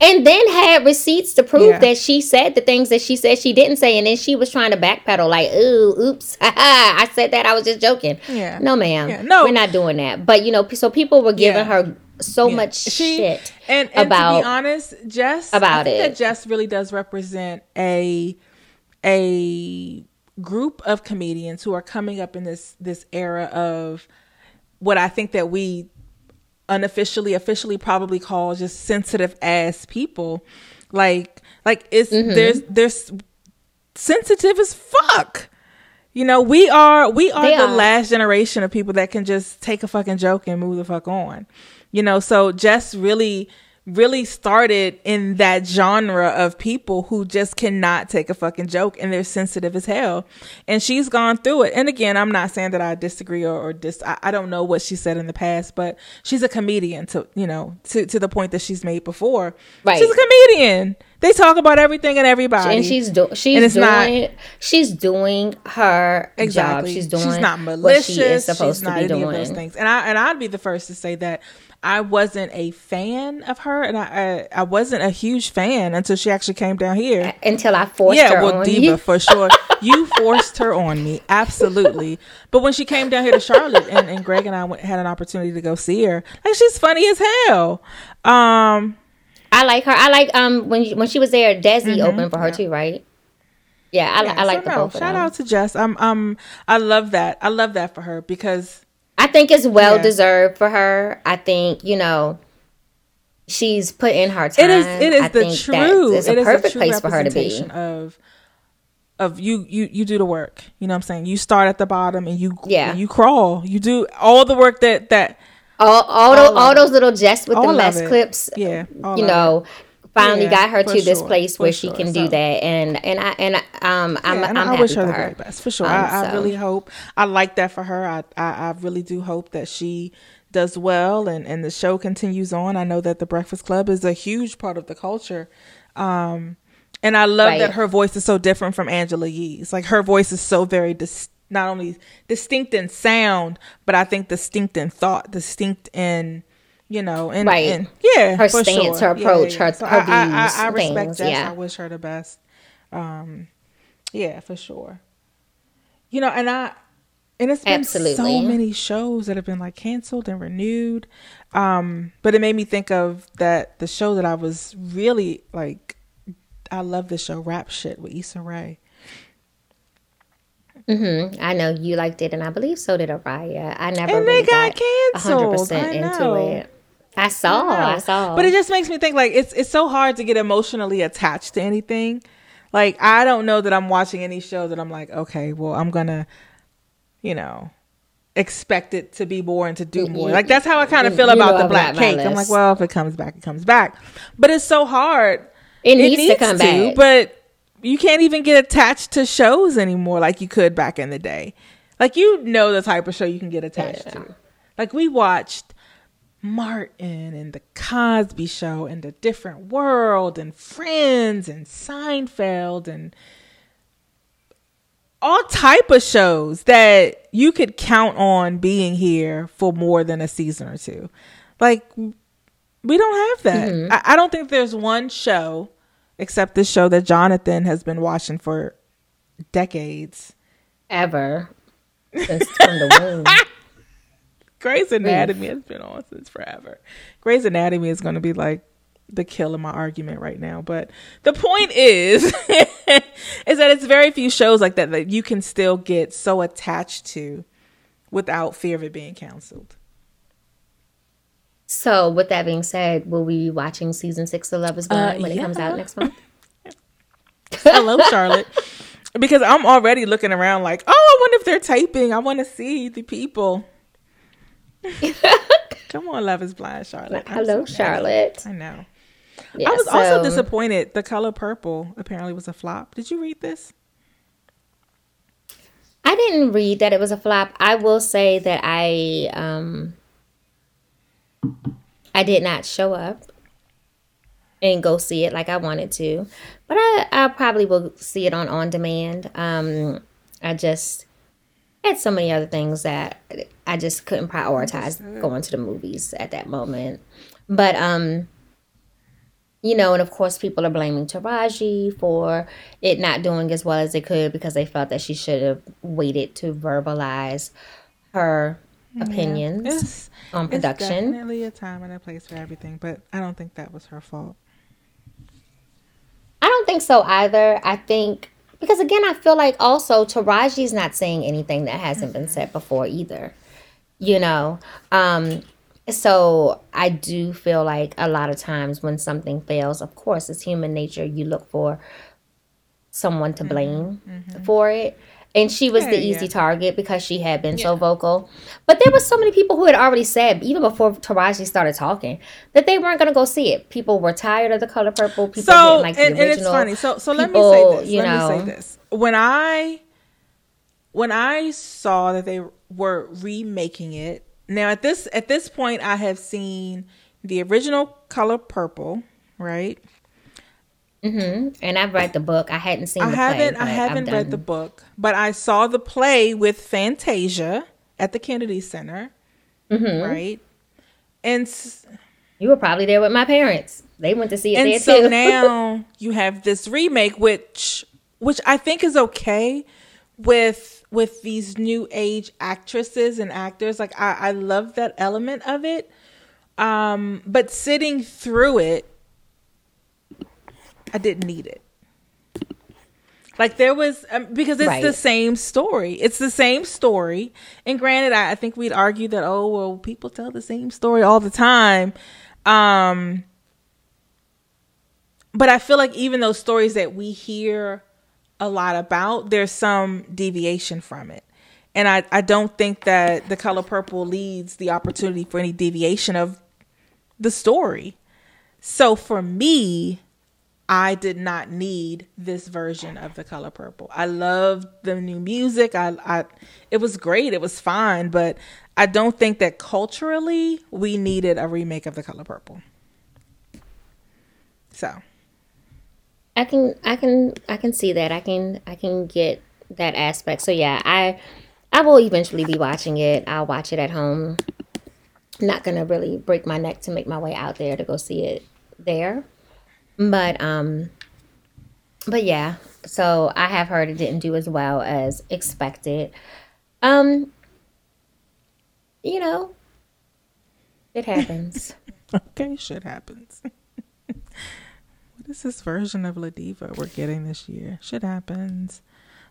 and then had receipts to prove Yeah. that she said the things that she said she didn't say, and then she was trying to backpedal, like, "Ooh, oops, I said that. I was just joking." Yeah. No, ma'am. Yeah, no. we're not doing that. But you know, so people were giving Yeah. her so Yeah. much She- shit And, and to be honest, Jess, about I think it. that Jess really does represent a a group of comedians who are coming up in this this era of what I think that we unofficially, officially probably call just sensitive ass people. Like, like it's Mm-hmm. there's there's sensitive as fuck. You know, we are we are They the are. last generation of people that can just take a fucking joke and move the fuck on. You know, so Jess really really started in that genre of people who just cannot take a fucking joke and they're sensitive as hell. And she's gone through it. And again, I'm not saying that I disagree or, or dis I, I don't know what she said in the past, but she's a comedian to you know, to, to the point that she's made before. Right. She's a comedian. They talk about everything and everybody. and she's do- she's And it's not- doing she's doing her exactly. job. She's doing she's not what malicious. she is supposed she's not to be doing. those things. And I and I'd be the first to say that I wasn't a fan of her, and I I, I wasn't a huge fan until she actually came down here. Until I forced yeah, her Yeah, well, on diva you. for sure. you forced her on me, absolutely. But when she came down here to Charlotte, and, and Greg and I went, had an opportunity to go see her, like she's funny as hell. Um, I like her. I like um when when she was there, Desi opened for her too, right? Yeah, I, li- I like so the no, both of shout out to Jess. I'm um I love that. I love that for her because I think it's well Yeah. deserved for her. I think you know she's put in her time. it is it is I the true It's it a is perfect true place for her to be. of of you you you do the work you know what i'm saying you start at the bottom and you Yeah. you crawl you do all the work that that All all, All those, all those little Jess with All the mess clips. yeah you know, finally Yeah, got her to this place where she sure. can do that, and and I and um. I'm yeah, and I'm I happy wish her for the very best for sure Um, I, I so- really hope i like that for her I, I i really do hope that she does well and, and the show continues on. I know that the Breakfast Club is a huge part of the culture. Um, and I love Right. that her voice is so different from Angela Yee's. Like her voice is so very dis- not only distinct in sound, but I think distinct in thought, distinct in you know, and, Right. and yeah, Her for stance, sure. her approach, her- So her I, I, I, views, I respect things, Jess. yeah. I wish her the best. Um, yeah, for sure. You know, and I and it's been so many shows that have been like canceled and renewed. Um, but it made me think of that the show that I was really like. I love this show, Rap Shit with Issa Rae. Mm-hmm. I know you liked it, and I believe so did Araya. I never And they really got got canceled. 100% I into it. I saw, I, saw. But it just makes me think like it's it's so hard to get emotionally attached to anything. Like I don't know that I'm watching any show that I'm like, okay, well I'm gonna, you know, expect it to be more and to do more. Like that's how I kind of feel You about the black cake. I'm like, well, if it comes back, it comes back. But it's so hard. it, needs to come back. but you can't even get attached to shows anymore like you could back in the day. Like you know the type of show you can get attached Yeah. to. Like we watched Martin and the Cosby Show and The Different World and Friends and Seinfeld and all type of shows that you could count on being here for more than a season or two. Like we don't have that. Mm-hmm. I, I don't think there's one show except this show that Jonathan has been watching for decades. ever since from the womb. Grey's Anatomy has been on since forever. Grey's Anatomy is going to be like the kill of my argument right now. But the point is, is that it's very few shows like that that you can still get so attached to without fear of it being canceled. So, with that being said, will we be watching season six of Love Is Blind Uh, when it comes out next month? Hello, Charlotte. Because I'm already looking around like, oh, I wonder if they're taping. I want to see the people. Come on, Love is Blind, Charlotte. I'm Hello, so. Charlotte. I know. Yeah, I was also disappointed. The color purple apparently was a flop. Did you read this? I didn't read that it was a flop. I will say that I um I did not show up and go see it like I wanted to. But I I probably will see it on on demand. Um I just had so many other things that I just couldn't prioritize going to the movies at that moment. But um you know, and of course, people are blaming Taraji for it not doing as well as it could because they felt that she should have waited to verbalize her opinions It's, on it's production. definitely a time and a place for everything, but I don't think that was her fault. I don't think so either. I think because again, I feel like also Taraji's not saying anything that hasn't been said mm-hmm. before either. You know, um, so I do feel like a lot of times when something fails, of course, it's human nature. You look for someone to mm-hmm. blame mm-hmm. for it. And she was the easy yeah. target because she had been so vocal. But there was so many people who had already said, even before Taraji started talking, that they weren't going to go see it. People were tired of the color purple. People So didn't like the and, original. and it's funny. So so let me say this. you let know, me say this. When I when I saw that they were remaking it, now at this at this point I have seen the original color purple, right? And I've read the book. I hadn't seen I the haven't play. I haven't read the book, but I saw the play with Fantasia at the Kennedy Center, Mm-hmm. right? And s- You were probably there with my parents. They went to see it and there so too. now you have this remake which which i think is okay with with these new age actresses and actors like i i love that element of it um but sitting through it i didn't need it. Like there was um, because it's the same story. It's the same story. And granted I, I think we'd argue that oh well people tell the same story all the time. Um but I feel like even those stories that we hear a lot about, there's some deviation from it. And I, I don't think that the color purple leads the opportunity for any deviation of the story. So for me, I did not need this version of the color purple. I loved the new music. I, I it was great. It was fine, but I don't think that culturally we needed a remake of the color purple. So I can I can I can see that. I can I can get that aspect. So yeah, I I will eventually be watching it. I'll watch it at home. Not gonna really break my neck to make my way out there to go see it there. But um but yeah, so I have heard it didn't do as well as expected. Um you know, it happens. okay, shit happens. what is this version of La Diva we're getting this year? Shit happens.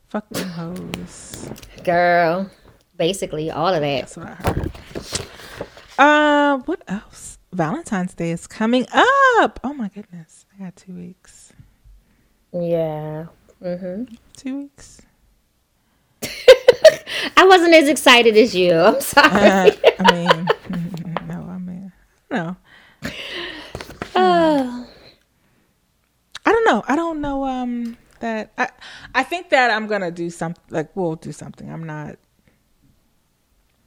Fuck them hoes. Girl, basically all of that. That's what I heard. Uh, what else? Valentine's Day is coming up. Oh my goodness, I got two weeks. Yeah. Mhm. Two weeks. I wasn't as excited as you. I'm sorry. Uh, I mean, no, I mean, no. Oh. I don't know. I don't know. Um, that I, I think that I'm gonna do something. Like we'll do something. I'm not.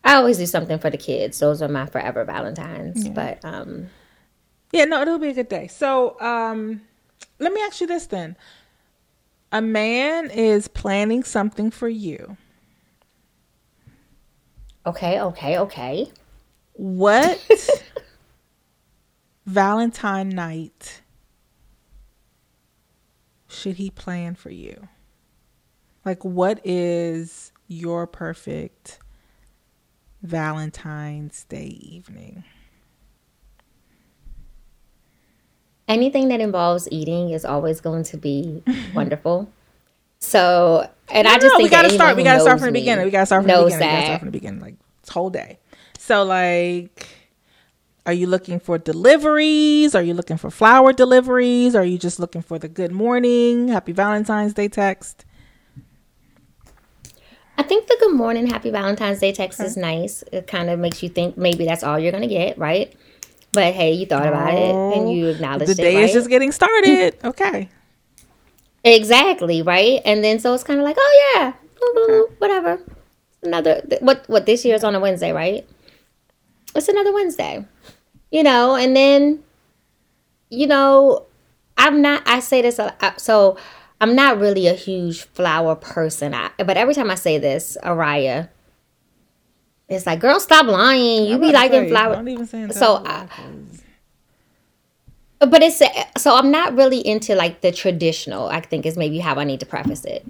I always do something for the kids. Those are my forever Valentines. But um Yeah, no, it'll be a good day. So, um, let me ask you this then. A man is planning something for you. okay, okay, okay. What Valentine night should he plan for you? Like, what is your perfect Valentine's Day evening? Anything that involves eating is always going to be mm-hmm. wonderful. So, and I No, just no, think we gotta that start. We gotta start from the beginning. We gotta start from the beginning. We gotta start from the beginning, like this whole day. So, like, are you looking for deliveries? Are you looking for flower deliveries? Are you just looking for the good morning, happy Valentine's Day text? I think the good morning, happy Valentine's Day text is nice. It kind of makes you think maybe that's all you're gonna get, right? But hey, you thought about it and oh, you acknowledged it. The it. day right? is just getting started. Okay. Exactly, right? And then so it's kind of like, oh yeah, boo, whatever. Another th- what what this year's on a Wednesday, right? It's another Wednesday. You know, and then you know, I'm not I say this a so I'm not really a huge flower person. I, but every time I say this, Araya, it's like, girl, stop lying. You be liking flowers. Don't even say So I, but it's so I'm not really into like the traditional. I think is maybe how I need to preface it.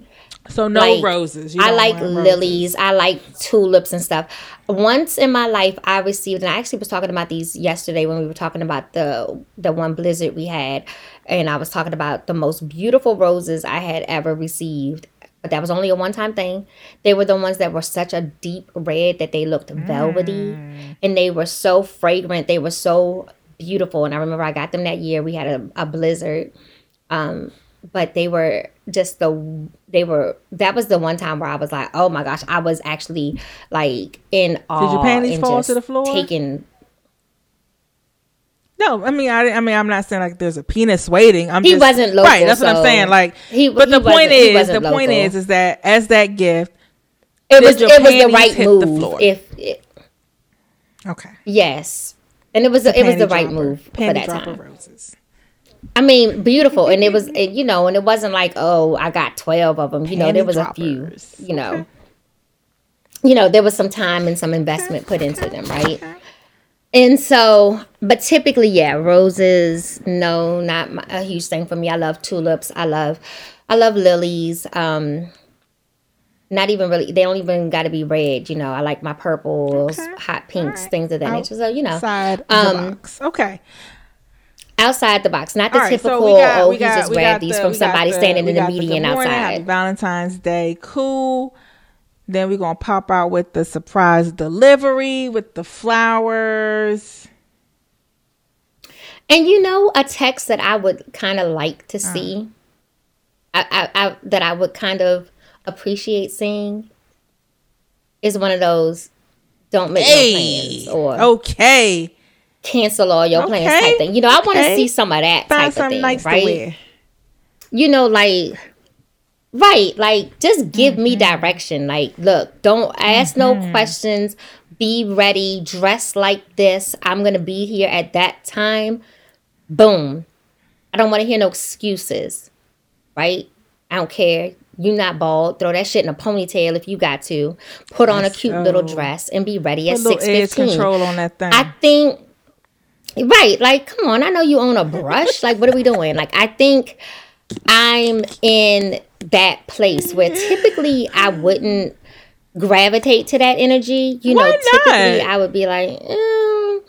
so no like, roses. You I like want roses. lilies. I like tulips and stuff. Once in my life, I received, and I actually was talking about these yesterday when we were talking about the the one blizzard we had, and I was talking about the most beautiful roses I had ever received. But that was only a one time thing. They were the ones that were such a deep red that they looked velvety, mm. and they were so fragrant. They were so beautiful. And I remember I got them that year. We had a, a blizzard um, but they were just the they were that was the one time where I was like, oh my gosh, I was actually like in awe your panties fall to the floor? taking. No, I mean, I, I mean, I'm not saying like there's a penis waiting. I'm He just, wasn't local, right? That's what I'm saying. Like, he- but he the point is, the wasn't point is, is that as that gift, It was it was the right the move. floor? If it, okay, yes, and it was it was Panty the right move for Panty that time. roses. I mean, beautiful, and it was it, you know, and it wasn't like oh I got twelve of them. You know, there Panty was a few. You know, you know, there was some time and some investment put into them, right? And so, but typically, yeah, roses. No, not my, a huge thing for me. I love tulips. I love, I love lilies. Um, not even really. They don't even got to be red. You know, I like my purples, Okay. hot pinks, Alright. things of that nature. So you know, Outside um, the box. Okay. outside the box, not the right. typical. So got, oh, we he just grabbed got these the- from somebody the- standing in the the median outside. Happy Valentine's Day. Cool. Then we're gonna pop out with the surprise delivery with the flowers. And you know, a text that I would kind of like Uh. to see, I, I, I, that I would kind of appreciate seeing, is one of those "don't make Hey. no plans" or Okay. "cancel all your plans" Okay. type thing. You know, I want to see some of that Find type of thing, nice right? to wear. you know, like, right, like, just give me mm-hmm. direction. Like, look, don't ask no mm-hmm. questions. Be ready. Dress like this. I'm gonna be here at that time. Boom. I don't want to hear no excuses. Right? I don't care. You not bald. Throw that shit in a ponytail if you got to. Put on a cute oh. little dress and be ready at Put a little six edge control on that thing. I think right, like come on, I know you own a brush. like what are we doing? Like I think I'm in that place where typically I wouldn't gravitate to that energy. You Why know, typically not? I would be like, mm,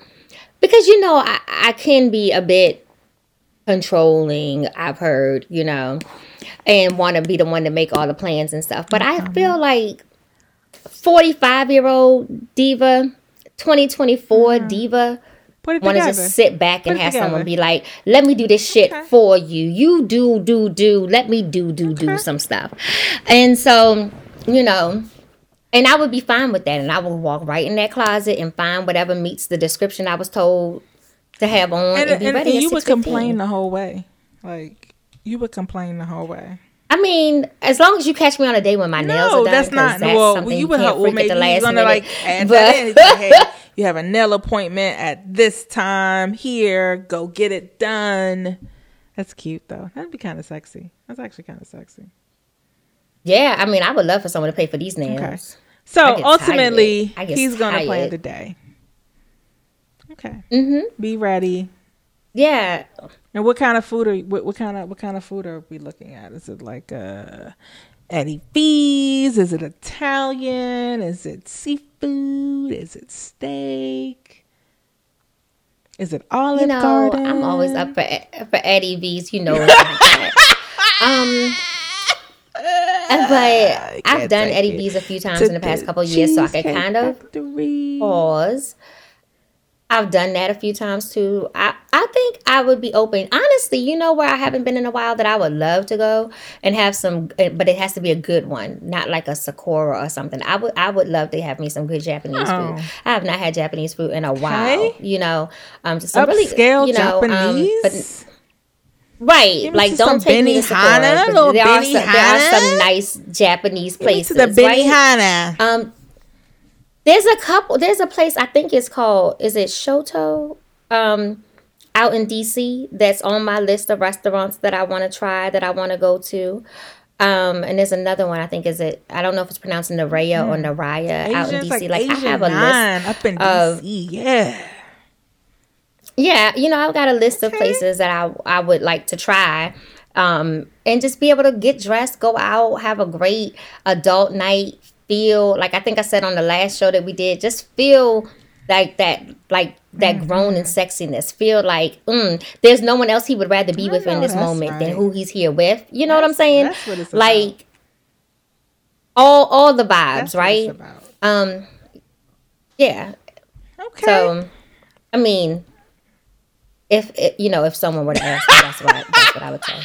because you know, I, I can be a bit controlling, I've heard, you know, and want to be the one to make all the plans and stuff. But I feel like 45 year old diva, 2024 diva, Put it want to just sit back and have someone be like, let me do this shit Okay. for you. You do, do, do. Let me do, do, do some stuff. And so, you know, and I would be fine with that. And I would walk right in that closet and find whatever meets the description I was told to have on and, and, and- and you would complain the whole way. Like you would complain the whole way. I mean, as long as you catch me on a day when my nails are done, that's not. that's not, well, something you you would have. Well, maybe the you're last gonna minute. like add But- that in. Hey, you have a nail appointment at this time. Here, go get it done. That's cute though. That'd be kind of sexy. That's actually kind of sexy. yeah, I mean, I would love for someone to pay for these nails. Okay. So ultimately. He's gonna plan the day. Okay. Mm-hmm. Be ready. Yeah, And what kind of food are what, what kind of what kind of food are we looking at? Is it like uh Eddie V's? Is it Italian? Is it seafood? Is it steak? Is it Olive you know, Garden? I'm always up for for Eddie V's. You know, like um. But I've done Eddie it. V's a few times in the past couple of years, so I can kind of pause. I've done that a few times too. I, I think I would be open. Honestly, you know where I haven't been in a while that I would love to go and have some, eh, but it has to be a good one, not like a Sakura or something. I would I would love to have me some good Japanese Oh. food. I have not had Japanese food in a while. Okay. You know, um, just some really Upscale you know, um, Japanese. but right, Give like don't take me to Sakura. Benihana, There are, some, there are some nice Japanese Give me places. to the right? Benihana. Um, there's a couple. There's a place I think it's called. Is it Shoto? Um, out in DC. That's on my list of restaurants that I want to try. That I want to go to. Um, and there's another one. I think is it. I don't know if it's pronounced Naraya or Naraya out in DC. Like, Like, I have a list. up in of- DC. Yeah. Yeah, you know, I've got a list of places that I I would like to try. Um, and just be able to get dressed, go out, have a great adult night, feel like I think I said on the last show that we did, just feel like that like that Mm-hmm. grown and sexiness. Feel like mm, there's no one else he would rather be with in this that's moment than who he's here with. You know what I'm saying? that's what like all all the vibes, That's right? Um yeah. Okay. So, I mean, if it, you know, if someone were to ask me, that's what I, that's what I would say.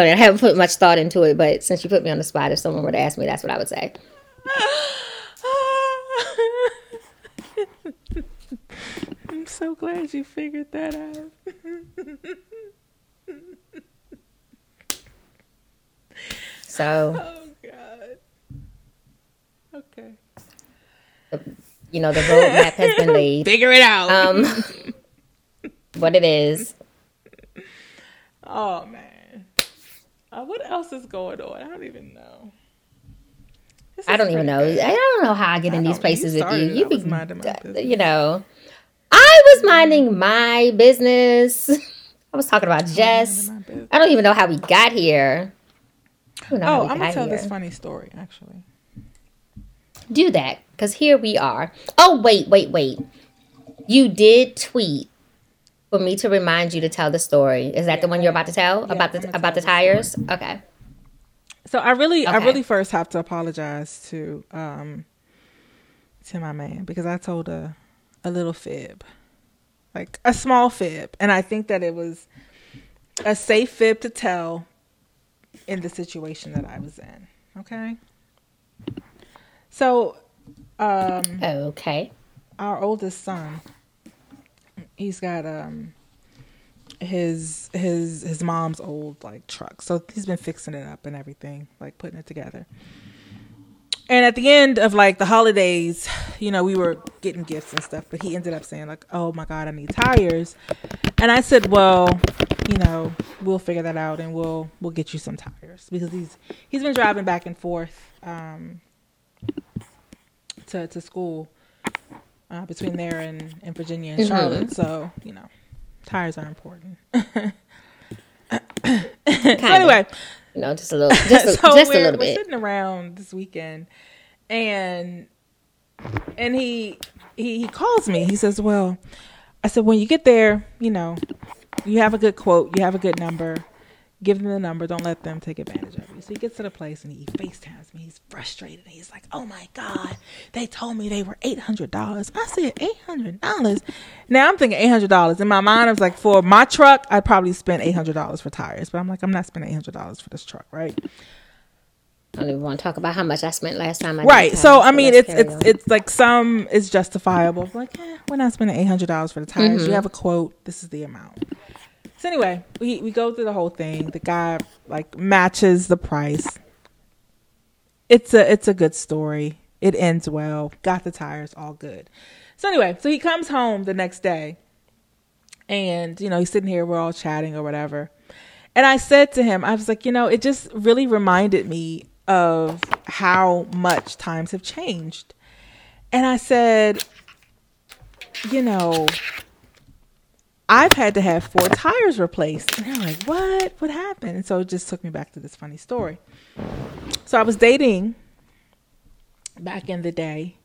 I, mean, I haven't put much thought into it, but since you put me on the spot, if someone were to ask me, that's what I would say. I'm so glad you figured that out. So, Oh God. Okay. you know, the roadmap has been laid. Figure it out. Um, what it is. oh man. Uh, what else is going on? I don't even know. This I don't even know. I don't know how I get in I these places you with you. You be, minding my business. you know, I was minding my business. I was talking about Jess. minding my business. I don't even know how we got here. I don't know how Oh, I'm gonna tell this funny story actually. Do that, because here we are. Oh, wait, wait, wait. You did tweet for me to remind you to tell the story. Is that the one you're about to tell Yeah, about the gonna about the tell the tires? Okay. So I really, I really first have to apologize to um to my man because I told a a little fib, like a small fib, and I think that it was a safe fib to tell in the situation that I was in. Okay. So, um, Okay. our oldest son, he's got um his his his mom's old like truck. So he's been fixing it up and everything, like putting it together. And at the end of like the holidays, you know, we were getting gifts and stuff, but he ended up saying like, "Oh my god, I need tires." And I said, "Well, you know, we'll figure that out and we'll we'll get you some tires because he's he's been driving back and forth um to to school uh, between there and, and Virginia and Charlotte. So, you know, tires are important. so anyway, no, just a little, just a, so just a we're, little we're sitting around this weekend, and and he he he calls me. He says, "Well," I said, "When you get there, you know, you have a good quote, you have a good number. Give them the number. Don't let them take advantage of you." So he gets to the place and he FaceTimes me. He's frustrated. He's like, "Oh my god, they told me they were eight hundred dollars." I said, 800 dollars." Now I'm thinking eight hundred dollars in my mind. I was like, for my truck, I'd probably spend eight hundred dollars for tires, but I'm like, I'm not spending eight hundred dollars for this truck, right? I don't even want to talk about how much I spent last time. I right so i mean let's it's it's on. it's like some is justifiable like eh, we're not spending $800 for the tires Mm-hmm. you have a quote this is the amount so anyway we we go through the whole thing. The guy like matches the price. It's a it's a good story. It ends well. Got the tires all good. So anyway so he comes home the next day. And you know he's sitting here we're all chatting or whatever. And I said to him, I was like, you know, it just really reminded me of how much times have changed. And I said, you know, I've had to have four tires replaced. And they're like, what? What happened? And so it just took me back to this funny story. So I was dating back in the day.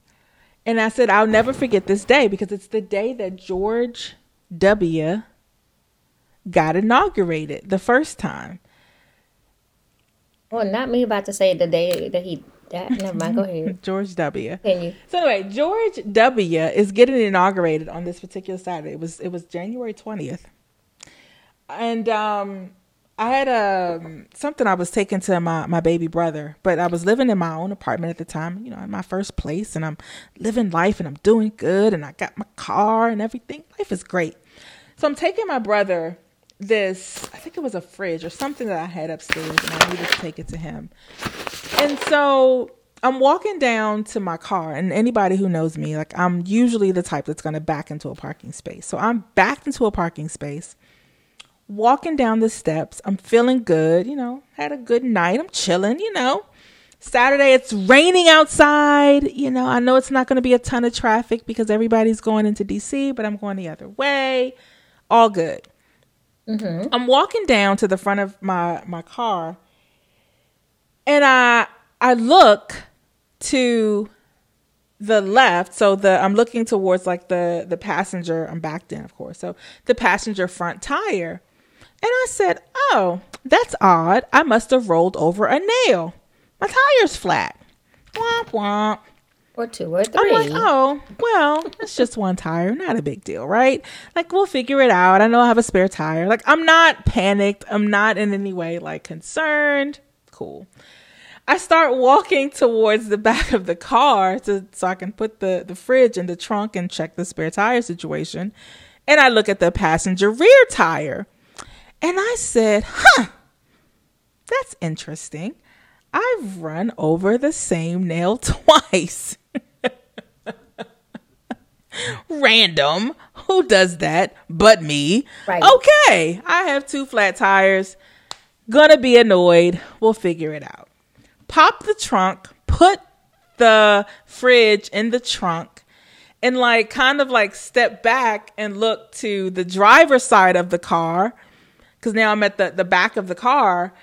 And I said, I'll never forget this day because it's the day that George W got inaugurated the first time. Well, not me about to say the day that he. That, never mind. Go ahead. George W. So anyway, George W is getting inaugurated on this particular Saturday. It was it was January twentieth, and um, I had um something I was taking to my my baby brother, but I was living in my own apartment at the time. You know, in my first place, and I'm living life, and I'm doing good, and I got my car and everything. Life is great. So I'm taking my brother this. I think it was a fridge or something that I had upstairs, and I needed to take it to him. And so I'm walking down to my car, and anybody who knows me, like I'm usually the type that's going to back into a parking space. So I'm backed into a parking space, walking down the steps. I'm feeling good, you know, had a good night. I'm chilling, you know. Saturday, it's raining outside. You know, I know it's not going to be a ton of traffic because everybody's going into DC, but I'm going the other way. All good. Mm-hmm. I'm walking down to the front of my my car, and I I look to the left so the i'm looking towards like the the passenger i'm backed in of course so the passenger front tire and i said oh that's odd i must have rolled over a nail my tire's flat womp womp Or two or three. I'm like, oh, well, it's just one tire. Not a big deal, right? Like, we'll figure it out. I know I have a spare tire. Like, I'm not panicked. I'm not in any way like concerned. Cool. I start walking towards the back of the car to so I can put the, the fridge in the trunk and check the spare tire situation. And I look at the passenger rear tire. And I said, huh, that's interesting. I've run over the same nail twice. Random. Who does that but me? Right. Okay. I have two flat tires. Gonna be annoyed. We'll figure it out. Pop the trunk, put the fridge in the trunk, and like kind of like step back and look to the driver's side of the car. Cause now I'm at the, the back of the car.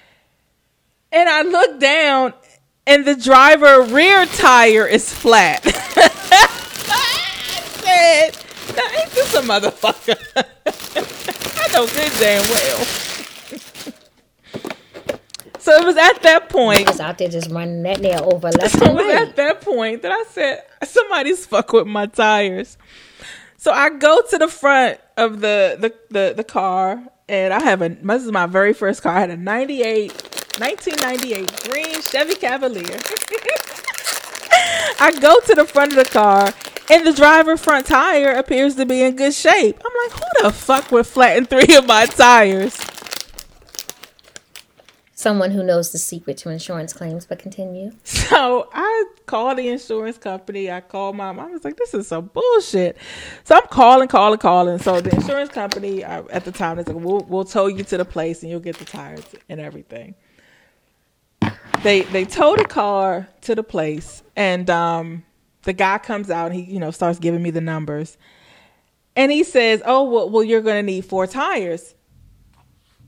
And I look down and the driver rear tire is flat. I said, now ain't this a motherfucker? I know good damn well. So it was at that point. I was out there just running that nail over left So it and was right. at that point that I said, somebody's fuck with my tires. So I go to the front of the, the, the, the car and I have a, this is my very first car. I had a 98, 1998 green Chevy Cavalier. I go to the front of the car, and the driver front tire appears to be in good shape. I'm like, who the fuck would flatten three of my tires? Someone who knows the secret to insurance claims, but continue. So I called the insurance company. I called my mom. I was like, this is some bullshit. So I'm calling, calling, calling. So the insurance company uh, at the time is like, we'll, we'll tow you to the place and you'll get the tires and everything. They they tow the car to the place and um, the guy comes out. And he you know starts giving me the numbers, and he says, "Oh well, well you're gonna need four tires."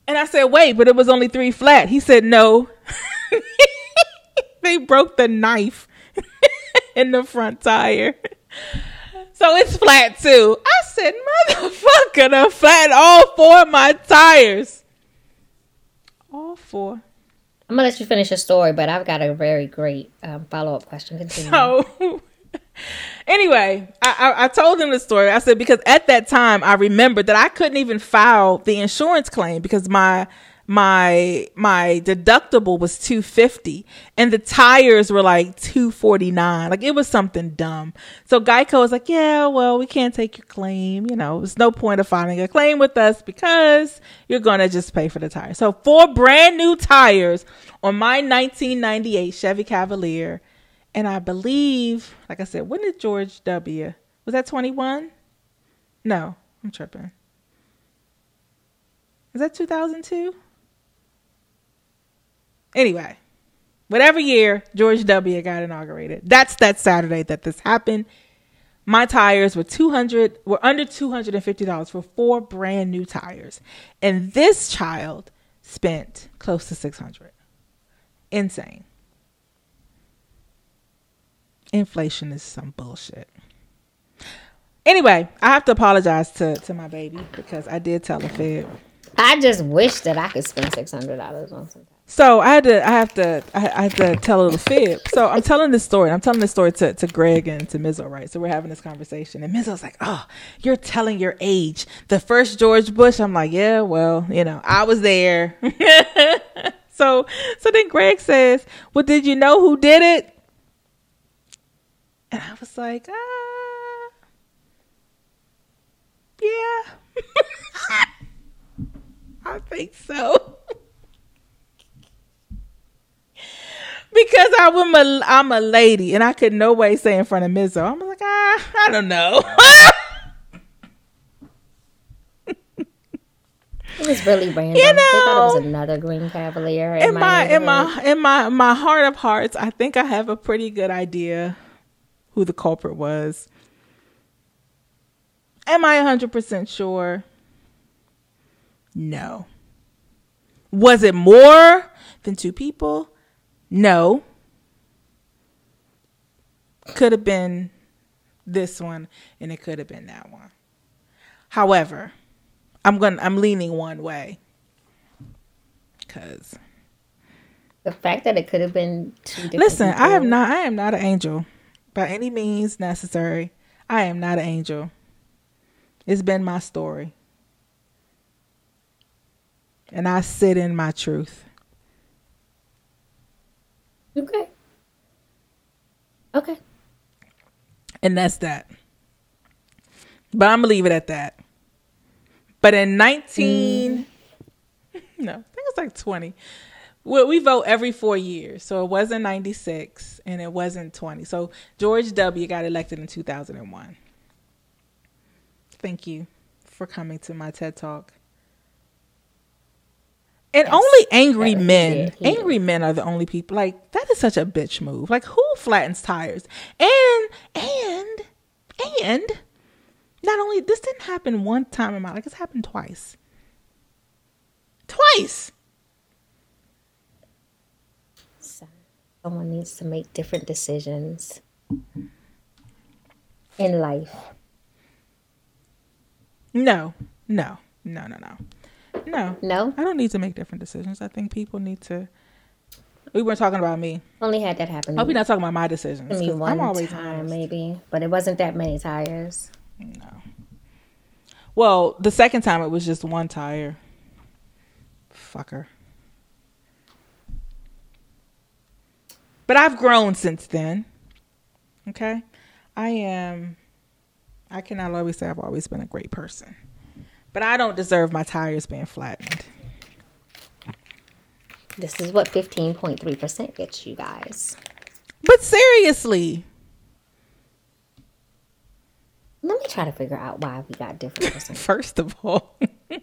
And I said, "Wait, but it was only three flat." He said, "No." they broke the knife in the front tire. So it's flat too. I said, motherfucker, to flat all four of my tires. All four. I'm gonna let you finish your story, but I've got a very great um, follow up question. Continue. So anyway, I, I, I told him the story. I said because at that time I remembered that I couldn't even file the insurance claim because my my my deductible was 250 and the tires were like 249 like it was something dumb. So geico was like yeah well we can't take your claim. You know there's no point of filing a claim with us because you're gonna just pay for the tires so four brand new tires on my 1998 chevy cavalier and i believe like i said when did george w was that 21 no i'm tripping is that 2002 Anyway, whatever year George W. got inaugurated, that's that Saturday that this happened. My tires were two hundred were under two hundred and fifty dollars for four brand new tires, and this child spent close to six hundred. Insane. Inflation is some bullshit. Anyway, I have to apologize to, to my baby because I did tell a fib. I just wish that I could spend six hundred dollars on something. So I had to, I have to, I I have to tell a little fib. So I'm telling this story. I'm telling this story to, to Greg and to Mizzo, right? So we're having this conversation, and Mizzo's like, "Oh, you're telling your age." The first George Bush. I'm like, "Yeah, well, you know, I was there." so, so then Greg says, "Well, did you know who did it?" And I was like, "Ah, yeah, I think so." because I'm a I'm a lady and I could no way say in front of Mizzo. I'm like, ah, I don't know. It was really random. You they thought it was another green cavalier. in my in my in my my heart of hearts, I think I have a pretty good idea who the culprit was. Am I 100% sure? No. Was it more than two people? No. Could have been this one and it could have been that one. However, I'm going I'm leaning one way cuz the fact that it could have been two different. Listen, I am not I am not an angel by any means necessary. I am not an angel. It's been my story. And I sit in my truth. Okay. Okay. And that's that. But I'm gonna leave it at that. But in 19 mm. no, I think it's like 20. Well, we vote every four years. So it wasn't 96 and it wasn't 20. So George W. got elected in 2001. Thank you for coming to my TED Talk. And Yes, only angry that men, angry men are the only people. Like that is such a bitch move. Like who flattens tires? And and and not only this didn't happen one time in my life. It's happened twice. Twice. Someone needs to make different decisions in life. No, no, no, no, no, no. No, I don't need to make different decisions. I think people need to. We weren't talking about me. only had that happen I hope you're not talking about my decisions. to me 'cause one I'm always time, honest. maybe, but it wasn't that many tires. No. Well, the second time it was just one tire. Fucker. But I've grown since then. Okay, I am. I cannot always say I've always been a great person, but I don't deserve my tires being flattened. This is what 15.3% gets you guys. But seriously, Let me try to figure out why we got different percentages. first of all,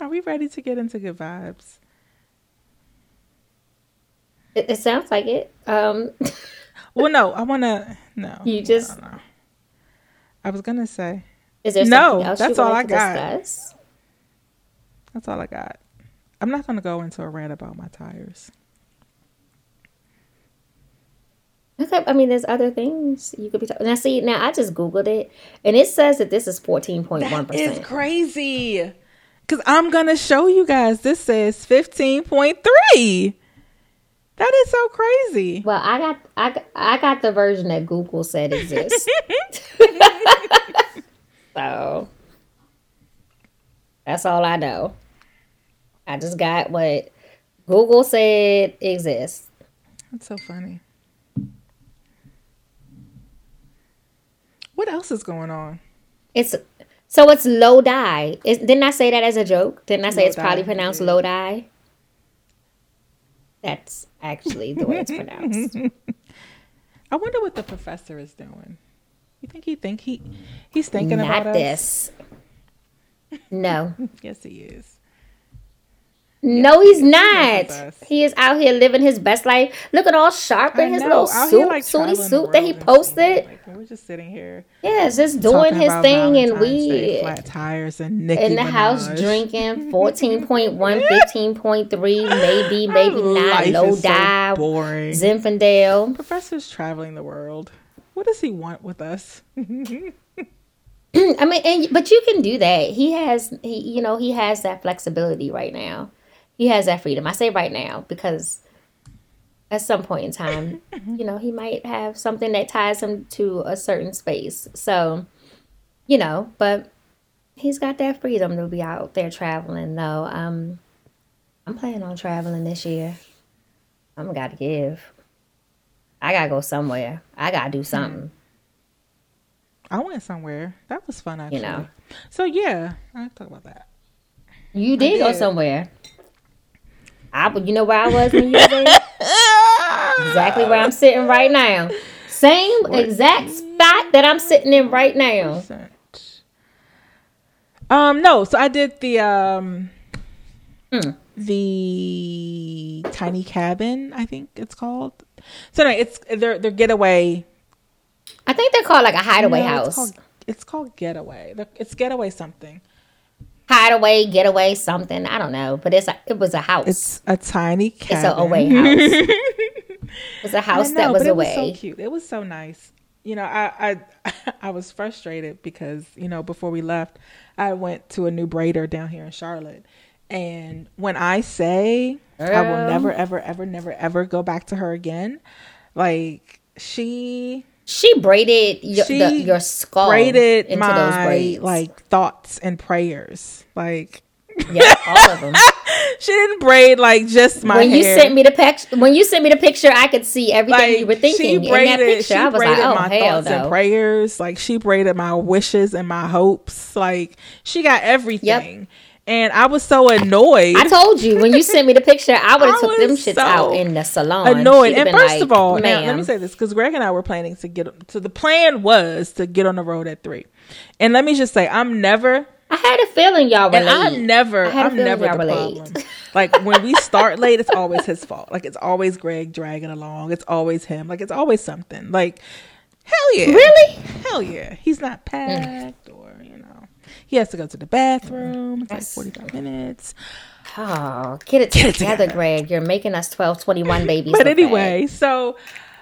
are we ready to get into good vibes? It, it sounds like it. Um, Well, no, I want to. No, You just- no, no. I was gonna say is there No, something else that's you all I got. discuss? that's all I got. I'm not gonna go into a rant about my tires. Okay, I mean, there's other things you could be talking. Now, see, now I just googled it, and it says that this is 14.1 That is percent. crazy. Cause I'm gonna show you guys. This says 15.3. That is so crazy. Well, I got I, I got the version that Google said exists. so that's all I know. I just got what Google said exists. That's so funny. What else is going on? It's so it's Lodi. Is, didn't I say that as a joke? Didn't I say it's probably pronounced did. Lodi? That's actually the way it's pronounced. I wonder what the professor is doing. You think he think he he's thinking Not about us? this. No. Yes, he is. No, he's not. He is out here living his best life. Look at all sharp in his little suit, here, like, suity suit that he posted. Like, we're just sitting here Yeah, just doing his thing, and we flat tires and Nicki in the house drinking 14.1, 15.3, maybe, maybe not. Low is so boring. Zinfandel. Professor's traveling the world. What does he want with us? I mean, and, but you can do that. He has, he, you know, he has that flexibility right now. He has that freedom. I say right now because at some point in time, you know, he might have something that ties him to a certain space. So, you know, but he's got that freedom to be out there traveling. Though, um, I'm planning on traveling this year. I'm got to give. I gotta go somewhere. I gotta do something. I went somewhere. That was fun, actually. You know. So yeah, I talk about that. You did go somewhere. I, would you know where I was when you were there? exactly where I'm sitting right now. Same exact spot that I'm sitting in right now. Um, no. So I did the um, Hmm. the tiny cabin. I think it's called. So no, it's their their getaway. I think they're called like a hideaway No, house. It's called, it's called getaway. It's getaway something. Hideaway, getaway, something. I don't know, but it's a, it was a house. It's a tiny cabin. It's a away house. it was a house I that was but away. It was so cute. It was so nice. You know, I I I was frustrated because you know before we left, I went to a new braider down here in Charlotte, and when I say I will never ever ever never ever go back to her again, like she She braided your, she the, your skull braided into those my braids. like thoughts and prayers. Like yeah, all of them. she didn't braid like just my when you hair. sent me the picture, when you sent me the picture, I could see everything you were thinking She in that braided, picture. she I was like, braided oh my hell thoughts and prayers. Like she braided my wishes and my hopes. Like she got everything. And I was so annoyed. I told you when you sent me the picture, I would have took them shits so out in the salon. annoyed. And first like, of all, now, let me say this because Greg and I were planning to get. So the plan was to get on the road at three. And let me just say, I'm never. I had a feeling y'all And relate. I'm never, I had a I'm feeling never the problem. Like when we start late, it's always his fault. Like it's always Greg dragging along. It's always him. Like it's always something. Like hell yeah, Really? hell yeah. He's not mm. packed you know he has to go to the bathroom. It's like 45 minutes. Oh, get it, it together, together. Greg. You're making us 12, 21 babies. But anyway, so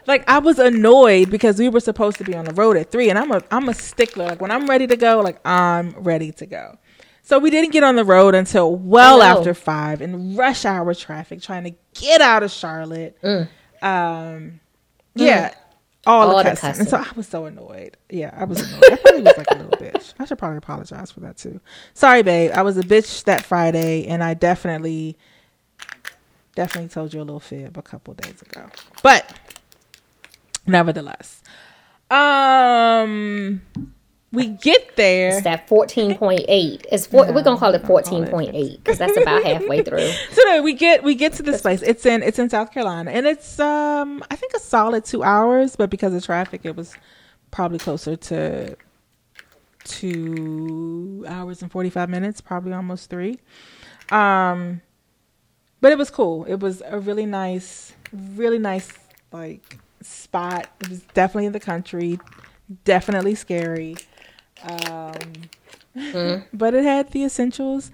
like I was annoyed because we were supposed to be on the road at three, and I'm a I'm a stickler. Like when I'm ready to go, like I'm ready to go. So we didn't get on the road until well after five in rush hour traffic, trying to get out of Charlotte. Um, yeah, all. All the the cussing. And so. I was so annoyed. Yeah, I was annoyed. I probably was like a little bitch. I should probably apologize for that too. Sorry, babe. I was a bitch that Friday, and I definitely definitely told you a little fib a couple days ago. But nevertheless, um, we get there. It's that 14.8. It's four, we're going to call it 14.8 because that's about halfway through. So no, we get we get to this place. It's in it's in South Carolina, and it's um I think a solid two hours, but because of traffic, it was probably closer to two hours and forty five minutes, probably almost three. Um, but it was cool. It was a really nice, really nice like spot. It was definitely in the country, definitely scary. Um, but it had the essentials.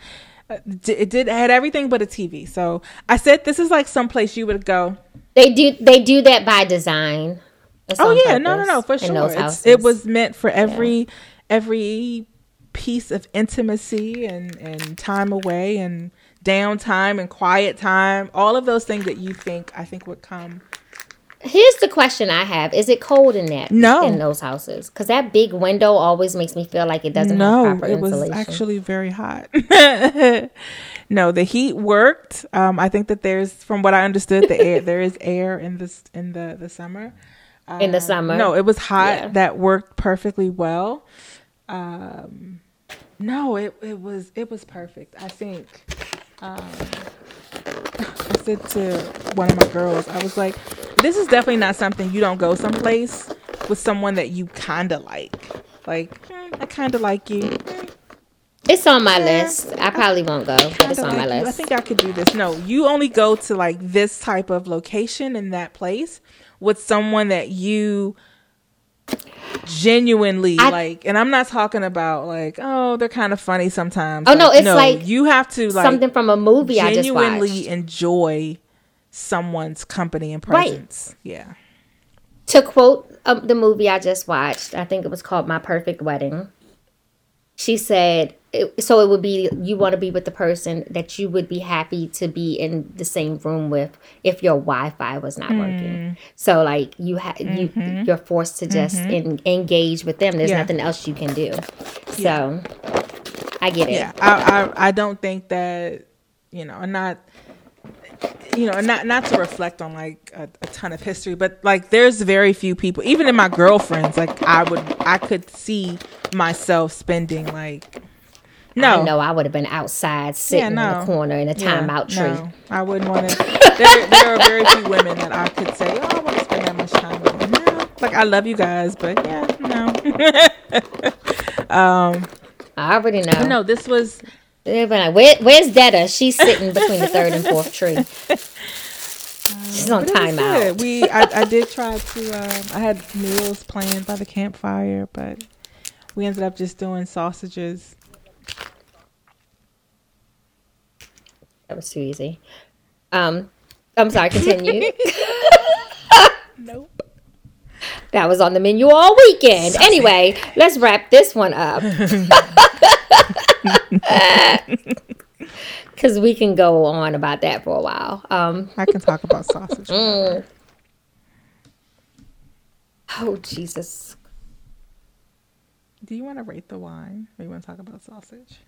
Uh, It did it had everything but a TV. So I said this is like some place you would go. They do they do that by design. It's Oh yeah, no, no, no, for sure. It's- it was meant for every every piece of intimacy and and time away and downtime and quiet time. All of those things that you think I think would come. Here's the question I have: Is it cold in that? No. in those houses because that big window always makes me feel like it doesn't no, have proper it was actually very hot. no, the heat worked. Um, I think that there's, from what I understood, the air there is air in this in the the summer. in the summer. No, it was hot. Yeah. That worked perfectly well. Um, no, it it was it was perfect. I think. Um, I said to one of my girls, I was like, "This is definitely not something you don't go someplace with someone that you kind of like. Like, "Hmm, I kind of like you. It's on my list. I probably won't go, but it's on my list. you. I think I could do this. No, you only go to like this type of location in that place with someone that you genuinely I- like. And I'm not talking about like, oh, they're kind of funny sometimes. Oh, no, it's like you have to like Something from a movie I just genuinely enjoy someone's company and Right. presence. Yeah. To quote um, the movie I just watched, I think it was called My Perfect Wedding. She said, it, so it would be you want to be with the person that you would be happy to be in the same room with if your Wi-Fi was not Hmm. working. So like you ha- you you're forced to just en- engage with them. There's Mm-hmm. Yeah. nothing else you can do. So I get it. Yeah, I, I I don't think that you know, not you know, not not to reflect on like a, a ton of history, but like there's very few people, even in my girlfriends, like I would I could see myself spending like no, I know I would have been outside sitting in no. the corner in a Yeah, timeout tree. No, I wouldn't want to. There, there are very few women that I could say, oh, I want to spend that much time with. them." No, like I love you guys, but yeah, no, um, I already know. no. This was They'd be like, Where, where's Detta? She's sitting between the third and fourth tree. She's on But it was timeout. We I, I did try to um, I had meals planned by the campfire, but we ended up just doing sausages. That was too easy. Um, I'm sorry. Continue. Nope. that was on the menu all weekend. Anyway, let's wrap this one up. Because we can go on about that for a while. Um, I can talk about sausage. oh Jesus! Do you want to rate the wine, or you want to talk about sausage?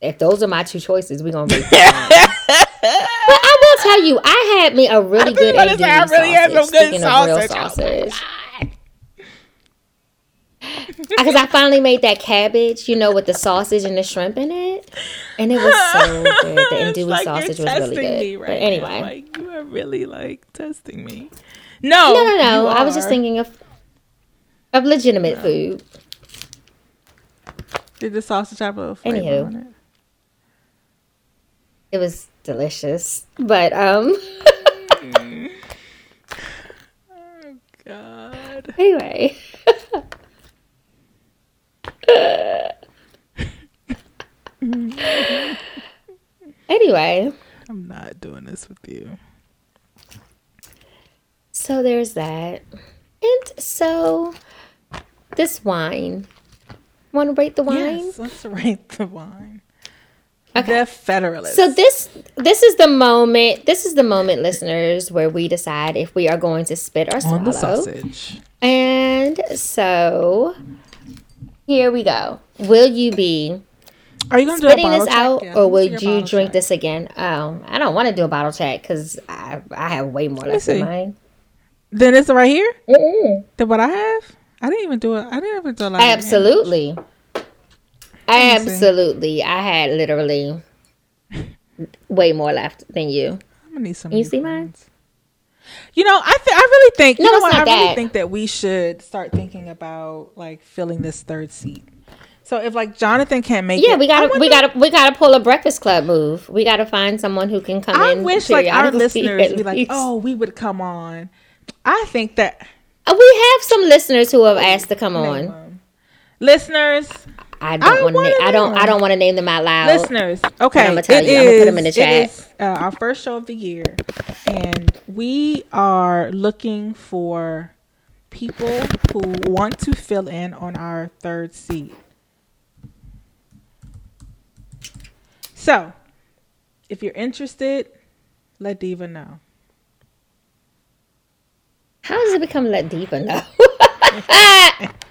If those are my two choices, we're gonna. Rate that one. but I will tell you, I had me a really good to I really had some sausage. good Speaking of real sausage. Sausage. Because I finally made that cabbage, you know, with the sausage and the shrimp in it, and it was so good. The andouille like sausage was really good. me but anyway, now. like you are really like testing me. No, no, no, no. I was just thinking of of legitimate food. Did the sausage have a little flavor Anywho. on it? It was delicious, but um, Oh God. anyway. Anyway, I'm not doing this with you. so there's that. And so this wine. Want to rate the wine? Yes, let's rate the wine. Okay. The Federalist. So this this is the moment. This is the moment, listeners, where we decide if we are going to spit or swallow. on the sausage. And so here we go. Will you be Are you gonna do a bottle this check? out, Yeah, or would you drink check. this again? Um, I don't want to do a bottle check because I I have way more left in mine. Then it's right here. Mm-mm. Then what I have? I didn't even do it. I didn't even do a lot. of Absolutely. see. Absolutely. I had literally way more left than you. I'm gonna need some. You see mine? You know, I th- I really think. You know what? I not really that. think that we should start thinking about like filling this third seat. So if like Jonathan can't make Yeah, it, we gotta we gotta we gotta pull a breakfast club move. We gotta find someone who can come I in. wish like our listeners be like, oh, we would come on. I think that Uh, We have some listeners who have asked to come on. listeners, I don't want wanna. I don't. I don't want to name them out loud. listeners. Okay, I'ma tell it you. I'ma put 'em in the chat. It is uh, our first show of the year, and we are looking for people who want to fill in on our third seat. So, if you're interested, let Diva know. How does it become let diva know?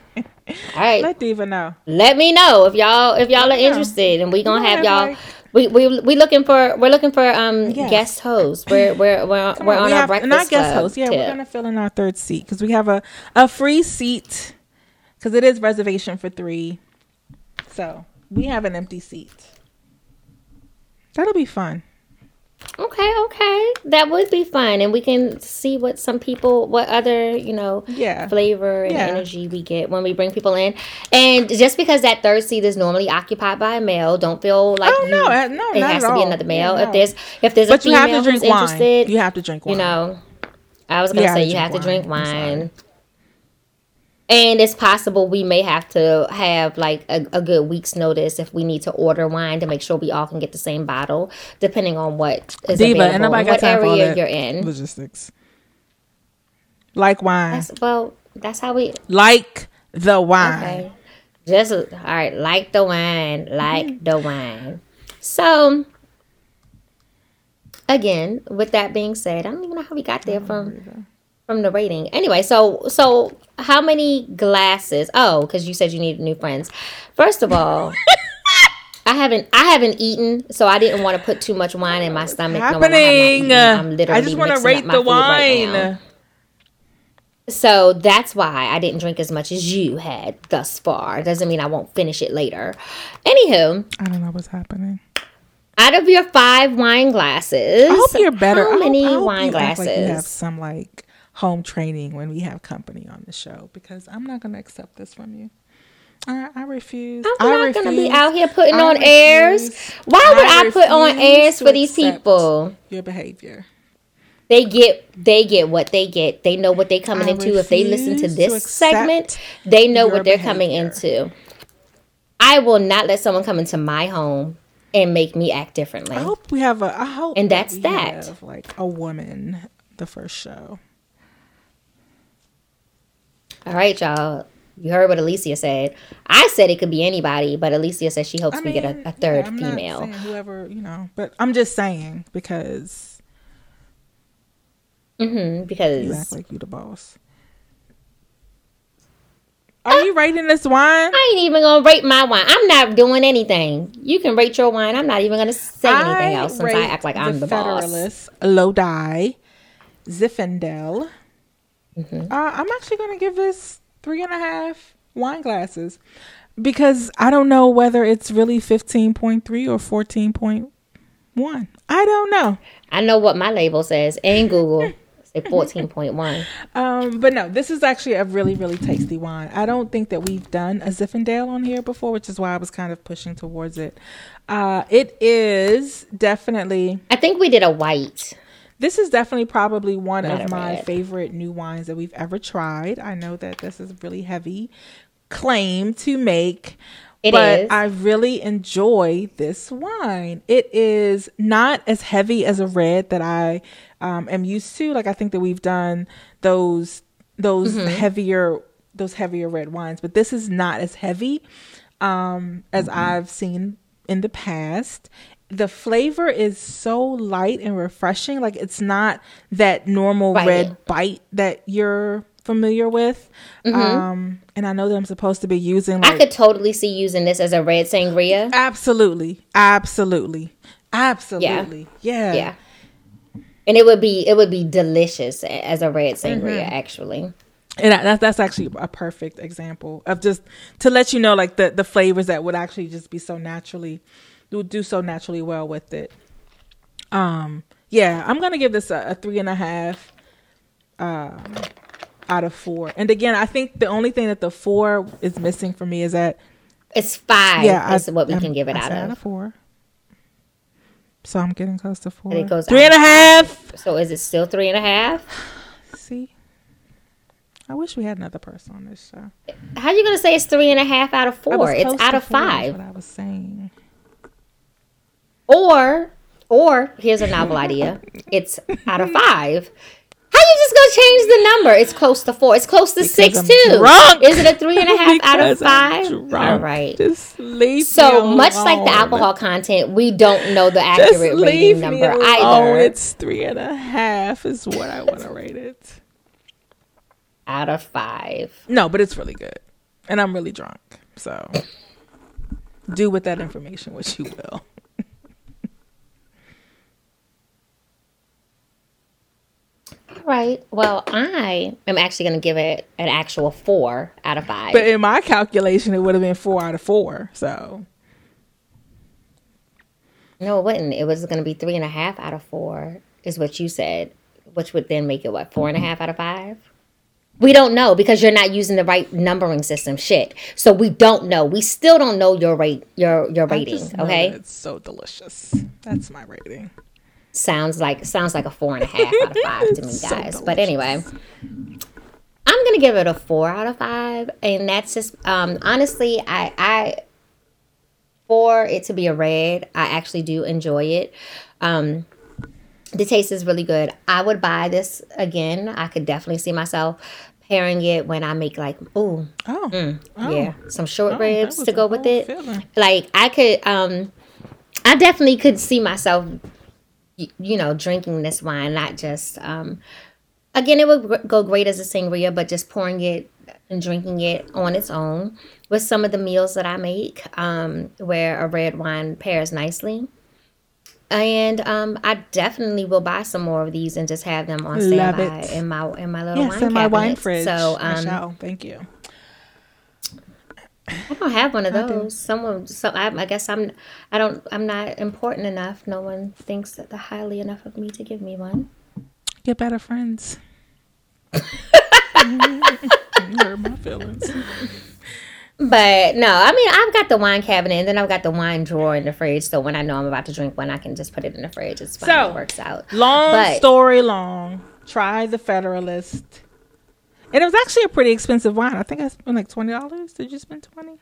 All right, Let Diva know. let me know if y'all if y'all are interested, and we gonna have y'all. like- we we we looking for we're looking for um Yes. guest hosts. We're we're we're, Come we're on, on we our have, breakfast not guest club host. Yeah, tip. we're gonna fill in our third seat because we have a a free seat because it is reservation for three. So we have an empty seat. That'll be fun. Okay, okay, that would be fun, and we can see what some people, what other you know, Yeah. flavor and Yeah. energy we get when we bring people in. And just because that third seat is normally occupied by a male, don't feel like Oh, you, no, uh, no, it has to be another male. Yeah, If there's if there's But a female have to drink who's wine. interested, You have to drink wine. you know, I was gonna say you have to drink wine. I'm sorry. wine. And it's possible we may have to have like a, a good week's notice if we need to order wine to make sure we all can get the same bottle, depending on what is Diva, available, and nobody got what time area that you're in. logistics. Like wine, That's, well, that's how we. like the wine. Okay, just all right. Like the wine, like Mm-hmm. the wine. So, again, with that being said, I don't even know how we got there from from the rating. Anyway, so so how many glasses? Oh, because you said you needed new friends. First of all. I haven't I haven't eaten, so I didn't want to put too much wine in my stomach. knowing I have not Happening. I'm literally I just want to rate the right wine. So that's why I didn't drink as much as you had thus far. Doesn't mean I won't finish it later. Anywho, I don't know what's happening. out of your five wine glasses, I hope you're better. I How hope- many I hope wine you act glasses? Like you have some like home training when we have company on the show because I'm not going to accept this from you. I, I refuse. I'm I not gonna be out here putting I on airs. Why would I I, put on airs for these people? Your behavior. They get they get what they get. They know what they're coming into. If they listen to this to segment, they know what they're coming into. I will not let someone come into my home and make me act differently. I hope we have a. I hope And that that's we that. Have, like a woman, the first show. All right, y'all. You heard what Alicia said. I said it could be anybody, but Alicia says she hopes I we get a, a third yeah, female. whoever you know, but I'm just saying because hmm because. you act like you the boss. Are you rating this wine? I ain't even gonna rate my wine. I'm not doing anything. You can rate your wine. I'm not even gonna say anything else since I act like I'm the, boss. Federalist Lodi Zinfandel. Mm-hmm. Uh, I'm actually going to give this three and a half wine glasses because I don't know whether it's really 15.3 or 14.1. I don't know. I know what my label says and Google. Say 14.1. Um, but no, this is actually a really, really tasty wine. I don't think that we've done a Zinfandel on here before, which is why I was kind of pushing towards it. Uh, it is definitely I think we did a white. This is definitely probably one Not of my red. favorite new wines that we've ever tried. I know that this is a really heavy claim to make. It but is. I really enjoy this wine. It is not as heavy as a red that I um, am used to. Like I think that we've done those those Mm-hmm. heavier those heavier red wines, but this is not as heavy um, as Mm-hmm. I've seen in the past. The flavor is so light and refreshing. Like it's not that normal Right. red bite that you're familiar with. Um, and I know that I'm supposed to be using like Mm-hmm. I could totally see using this as a red sangria. absolutely, absolutely, absolutely, yeah, Yeah. yeah. And it would be it would be delicious as a red sangria Mm-hmm. actually. And that- that's that's actually a perfect example of just to let you know like the the flavors that would actually just be so naturally would do so naturally well with it. Um, yeah, I'm gonna give this a, a three and a half um, out of four. And again, I think the only thing that the four is missing for me is that It's five yeah, is I- what we I'm- can give it out said of. four. So I'm getting close to four. it goes Three and a half. So is it still three and a half? See, I wish we had another person on this show. How are you gonna say it's three and a half out of four? It's out of five. What I was saying. Or or here's a novel idea. It's out of five. How you just gonna change the number? It's close to four. It's close to six I'm too. drunk. Is it a three and a half out of Because five? All right. Just leave So much like the alcohol content, we don't know the accurate rating number alone. either. Oh, it's three and a half is what I want to rate it. out of five. No, but it's really good, and I'm really drunk. So do with that information what you will. Right. Well, I am actually going to give it an actual four out of five. But in my calculation, it would have been four out of four. So no, it wouldn't. It was going to be three and a half out of four, is what you said, which would then make it what four and a mm-hmm. half out of five. We don't know because you're not using the right numbering system. Shit. So we don't know. We still don't know your rate, your your rating. Okay. it's so delicious. That's my rating. Sounds like sounds like a four and a half out of five to me, So guys. but anyway, I'm gonna give it a four out of five, and that's just um, honestly, I I for it to be a red, I actually do enjoy it. Um, the taste is really good. I would buy this again. I could definitely see myself pairing it when I make like ooh Oh, oh. yeah some short Oh, ribs to go with it feeling. like i could um i definitely could see myself you know drinking this wine not just um again it would go great as a sangria but just pouring it and drinking it on its own with some of the meals that i make um where a red wine pairs nicely and um, I definitely will buy some more of these and just have them on Love standby it. in my in my little Yes, wine in my wine fridge. So um, shall. Thank you. I don't have one of those. Someone, so I, I guess I'm, I don't, I'm not important enough. No one thinks that they're highly enough of me to give me one. Get better friends. You hurt my feelings. But no, I mean, I've got the wine cabinet and then I've got the wine drawer in the fridge. So when I know I'm about to drink one, I can just put it in the fridge. It's fine. So, it works out. Long But- story long. Try the Federalist. And it was actually a pretty expensive wine. I think I spent like twenty dollars. Did you spend twenty?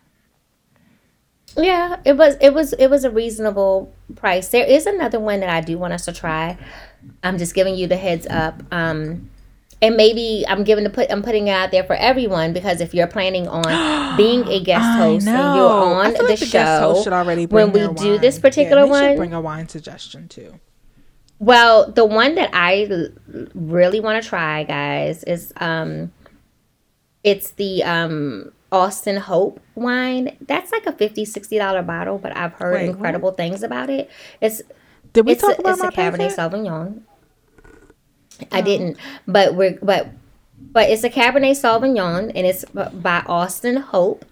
Yeah, it was, it was, it was a reasonable price. There is another one that I do want us to try. I'm just giving you the heads up. Um, and maybe I'm giving the put I'm putting it out there for everyone because if you're planning on being a guest host and you're on the, the show guest host should already bring when we their do wine. this Yeah, particular should one. bring a wine suggestion too. Well, the one that I really want to try, guys, is um, it's the um Austin Hope wine. That's like a 50 60 dollar bottle, but I've heard Wait, what? incredible things about it. It's Did we it's talk a, about it's my a Cabernet favorite? Sauvignon. I didn't, but we're but but it's a Cabernet Sauvignon and it's by Austin Hope.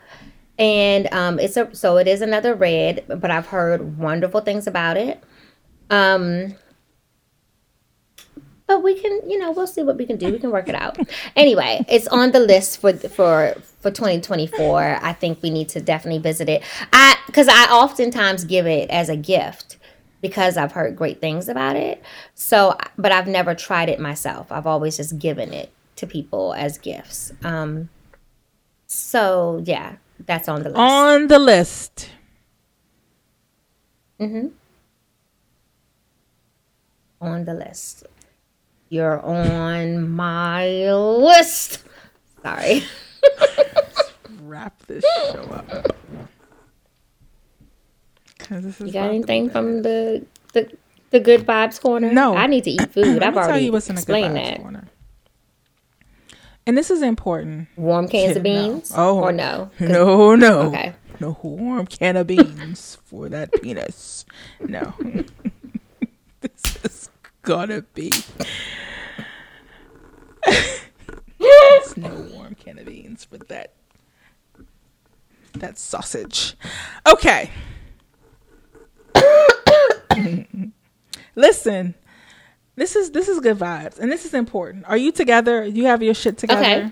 And um, it's a so it is another red, but I've heard wonderful things about it. Um, but we can, you know, we'll see what we can do. We can work it out. Anyway, it's on the list for for for 2024. I think we need to definitely visit it. I because I oftentimes give it as a gift because I've heard great things about it. So, but I've never tried it myself. I've always just given it to people as gifts. Um, so yeah, that's on the list. On the list. Mm-hmm. On the list. You're on my list. Sorry. Wrap this show up. 'Cause this is You got about to be anything from the the the good vibes corner? No. I need to eat food. I've me tell you what's in the good explained vibes that. corner. And this is important. Warm cans of No. beans? Oh. Or no? No, no. Okay. No warm can of beans for that penis. No. this is gonna be. There's no warm can of beans for that. That sausage. Okay. Listen. This is this is good vibes and this is important. Are you together? You have your shit together? Okay.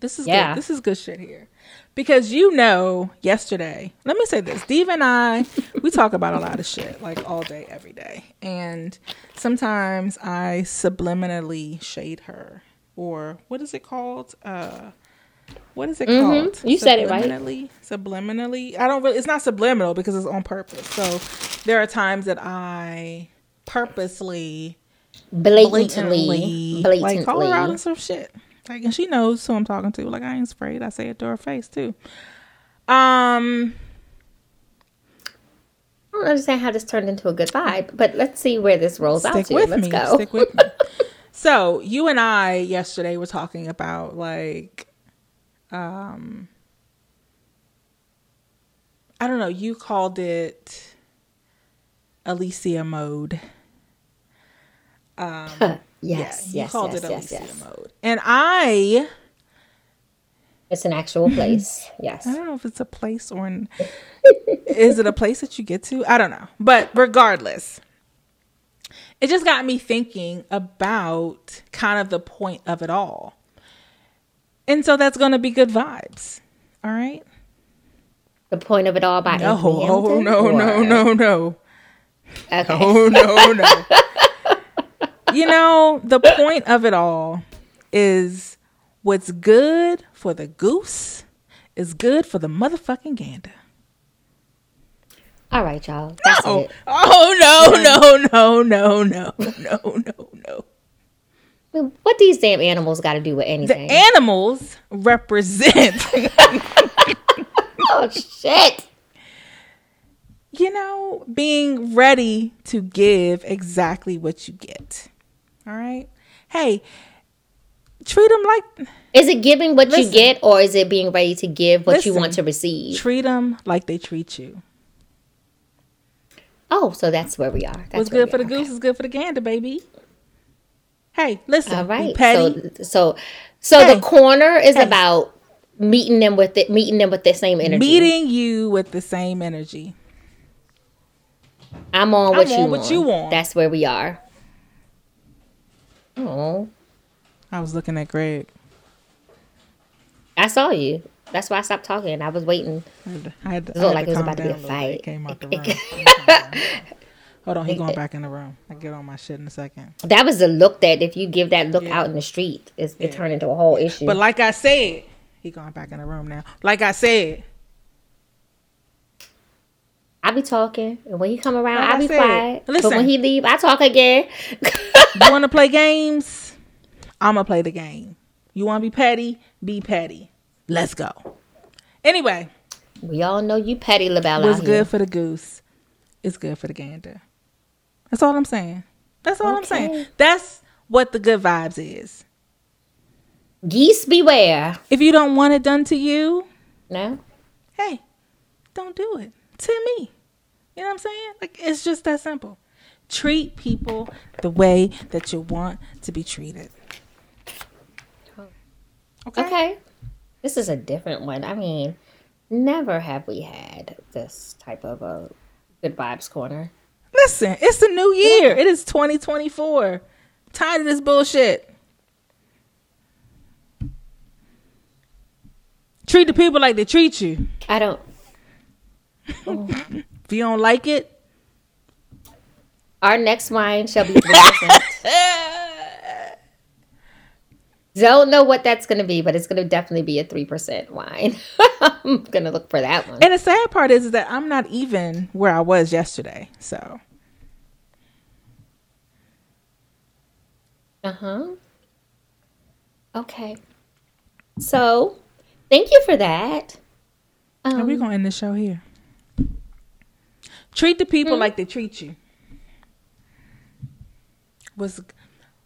This is Yeah. good. This is good shit here. Because you know, yesterday, let me say this. Steve and I, we talk about a lot of shit, like all day, every day. And sometimes I subliminally shade her. Or what is it called? Uh what is it called? Mm-hmm. You said it right. Subliminally. Subliminally. I don't really it's not subliminal because it's on purpose. So there are times that I purposely Blatantly. blatantly, like call her out on some shit. Like, and she knows who I'm talking to. Like, I ain't afraid. I say it to her face too. Um, I don't understand how this turned into a good vibe, but let's see where this rolls out stick to. with Let's me. go. Stick with me. So you and I yesterday were talking about like, um, I don't know. You called it Alicia mode. Um, yes, yeah, you yes, called yes, it yes, Alicia yes. mode, and I. It's an actual place. Yes. I don't know if it's a place or an. is it a place that you get to? I don't know. But regardless, it just got me thinking about kind of the point of it all. And so that's going to be good vibes. All right? The point of it all by No, Anthony oh, Hamilton, no, no, or- no, no. Okay. Oh, no, no. You know, the point of it all is what's good for the goose is good for the motherfucking gander. All right, y'all. That's Oh, it. oh no, no, no, no, no, no, no, no. What these damn animals got to do with anything? The animals represent, oh shit! you know, being ready to give exactly what you get. All right. Hey, treat them like Is it giving what you get, or is it being ready to give what you want to receive? treat them like they treat you. Oh, so that's where we are. That's What's good for the are. goose is good for the gander, baby. Hey, listen, All right. petty. So, so, so Hey. the corner is Hey. about meeting them with it, meeting them with the same energy. meeting you with the same energy. I'm on what I'm you on want. what you want. That's where we are. Oh, I was looking at Greg. I saw you. That's why I stopped talking. I was waiting. I had to, I had to, It I looked had like it was about to be a down little. He fight. Came out the room. Hold on, he going back in the room. I get on my shit in a second. That was the look that if you give that look Yeah. out in the street, it's, it turned into a whole issue. But like I said, he going back in the room now. Like I said, I be talking, and when he come around, Like I I be said, quiet. But when he leave, I talk again. you want to play games? I'm gonna play the game. You want to be petty? Be petty. Let's go. Anyway, we all know you petty LaBelle what's out good here. for the goose It's good for the gander. That's all I'm saying. That's all I'm saying. That's what the good vibes is. Geese beware. If you don't want it done to you, No, hey, don't do it to me. You know what I'm saying? Like it's just that simple. Treat people the way that you want to be treated. Okay. okay. This is a different one. I mean, never have we had this type of a good vibes corner. Listen, it's the new year. It is 2024. Tired of this bullshit. Treat the people like they treat you. I don't. If you don't like it, Our next wine shall be percent. Don't know what that's gonna be, but it's gonna definitely be a three percent wine. I'm gonna look for that one. and the sad part is, is that I'm not even where I was yesterday. So Uh huh. Okay. So, thank you for that. are we Um, gonna end the show here? Treat the people mm-hmm. like they treat you. Was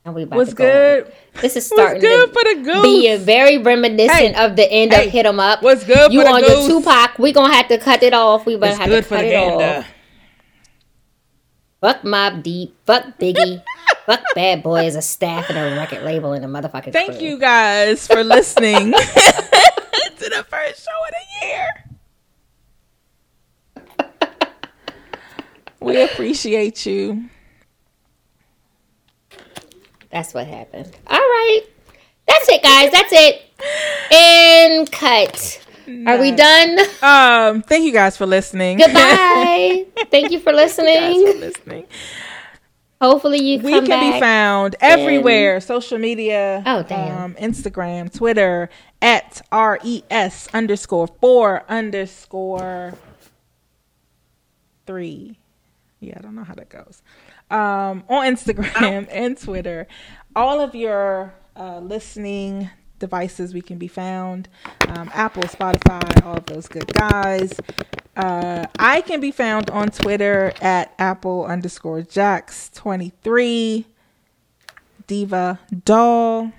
What's to go. good? This is starting good to for the goose? be very reminiscent Hey, of the end hey, of Hit 'em Up. what's good You for the on your Tupac? We gonna have to cut it off. We gonna It's have to cut it gander. off. Fuck Mobb Deep. Fuck Biggie. fuck Bad Boy as a staff and a record label and a motherfucking. Thank crew. you guys for listening to the first show of the year. We appreciate you. That's what happened. All right. That's it, guys. That's it. And cut. Are we done? Um, thank you guys for listening. Goodbye. Thank you for Thank you guys for listening. listening. Hopefully you We can be found everywhere social media. Oh, damn. Um, Instagram, Twitter at res underscore four underscore three. Yeah, I don't know how that goes. Um, on Instagram and Twitter, all of your uh, listening devices we can be found. Um, Apple, Spotify, all of those good guys. Uh, I can be found on Twitter at Apple underscore Jax twenty three. Diva Doll.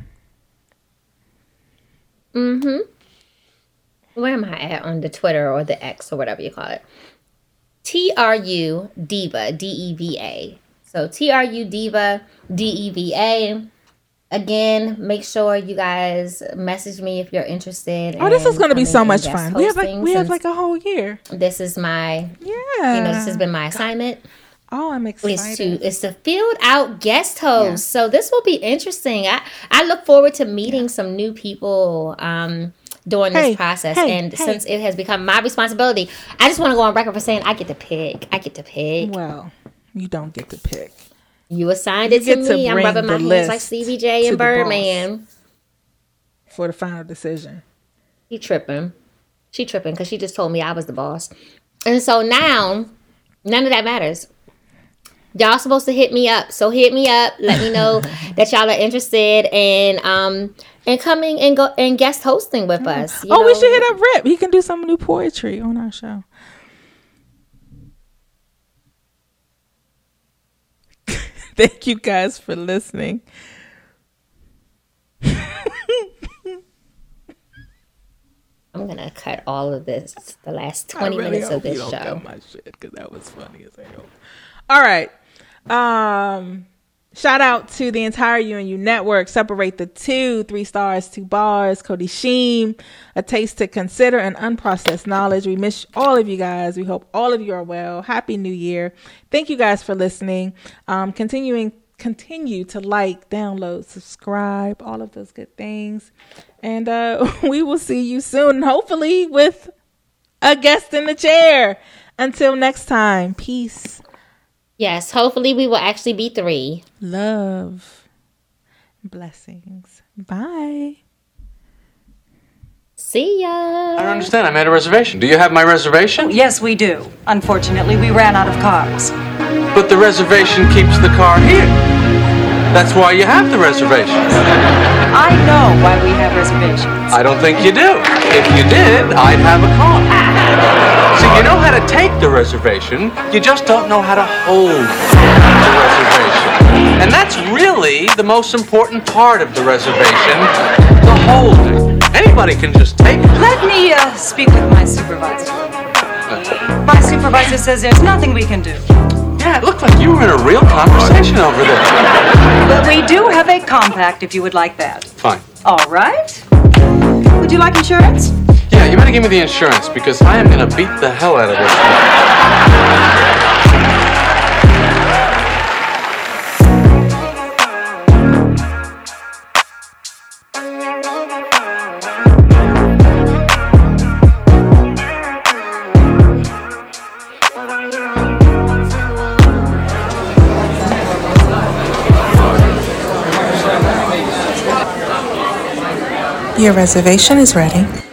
Mm-hmm. Where am I at on the Twitter or the X or whatever you call it? T R U Diva D E V A. So T R U Diva D E V A. Again, make sure you guys message me if you're interested. Oh, this is going to be so much fun. We have like we have like a whole year. this is my Yeah. you know this has been my assignment Oh, I'm excited. to is to field out guest hosts. So this will be interesting. I I look forward to meeting some new people um during Hey, this process. hey, and hey. since it has become my responsibility, I just want to go on record for saying I get to pick. I get to pick. well, you don't get to pick. You assigned You it to get to me. I'm rubbing my hands like list Stevie J and. Birdman. for the final decision. He tripping. She tripping because she just told me I was the boss. And so now, none of that matters. Y'all supposed to hit me up. So hit me up. Let me know that y'all are interested and um in coming and go and guest hosting with us. you oh, we should hit up Rip. He can do some new poetry on our show. Thank you guys for listening. I'm gonna cut all of this, the last 20 really minutes of this don't show. cut my shit because that was funny as hell. All right. Um, shout out to the entire You network. Separate the two, three stars, two bars. Cody Sheen, a taste to consider and unprocessed knowledge. We miss all of you guys. We hope all of you are well. Happy New Year. Thank you guys for listening. Um, continuing continue to like, download, subscribe, all of those good things. And uh, we will see you soon, hopefully with a guest in the chair. Until next time, peace, Yes, hopefully we will actually be three. love, blessings. Bye. See ya. I don't understand. I made a reservation. Do you have my reservation? Oh, yes, we do. Unfortunately, we ran out of cars. But the reservation keeps the car here. That's why you have the reservation. I know why we have reservations. I don't think you do. If you did, I'd have a car. You know how to take the reservation, you just don't know how to hold the reservation. And that's really the most important part of the reservation, the holding. Anybody can just take it. Let me uh, speak with my supervisor. My supervisor says there's nothing we can do. Yeah, it looked like you were in a real conversation over there. But we do have a compact if you would like that. Fine. All right. Would you like insurance? Yeah, you better give me the insurance because I am gonna beat the hell out of this. Your reservation is ready.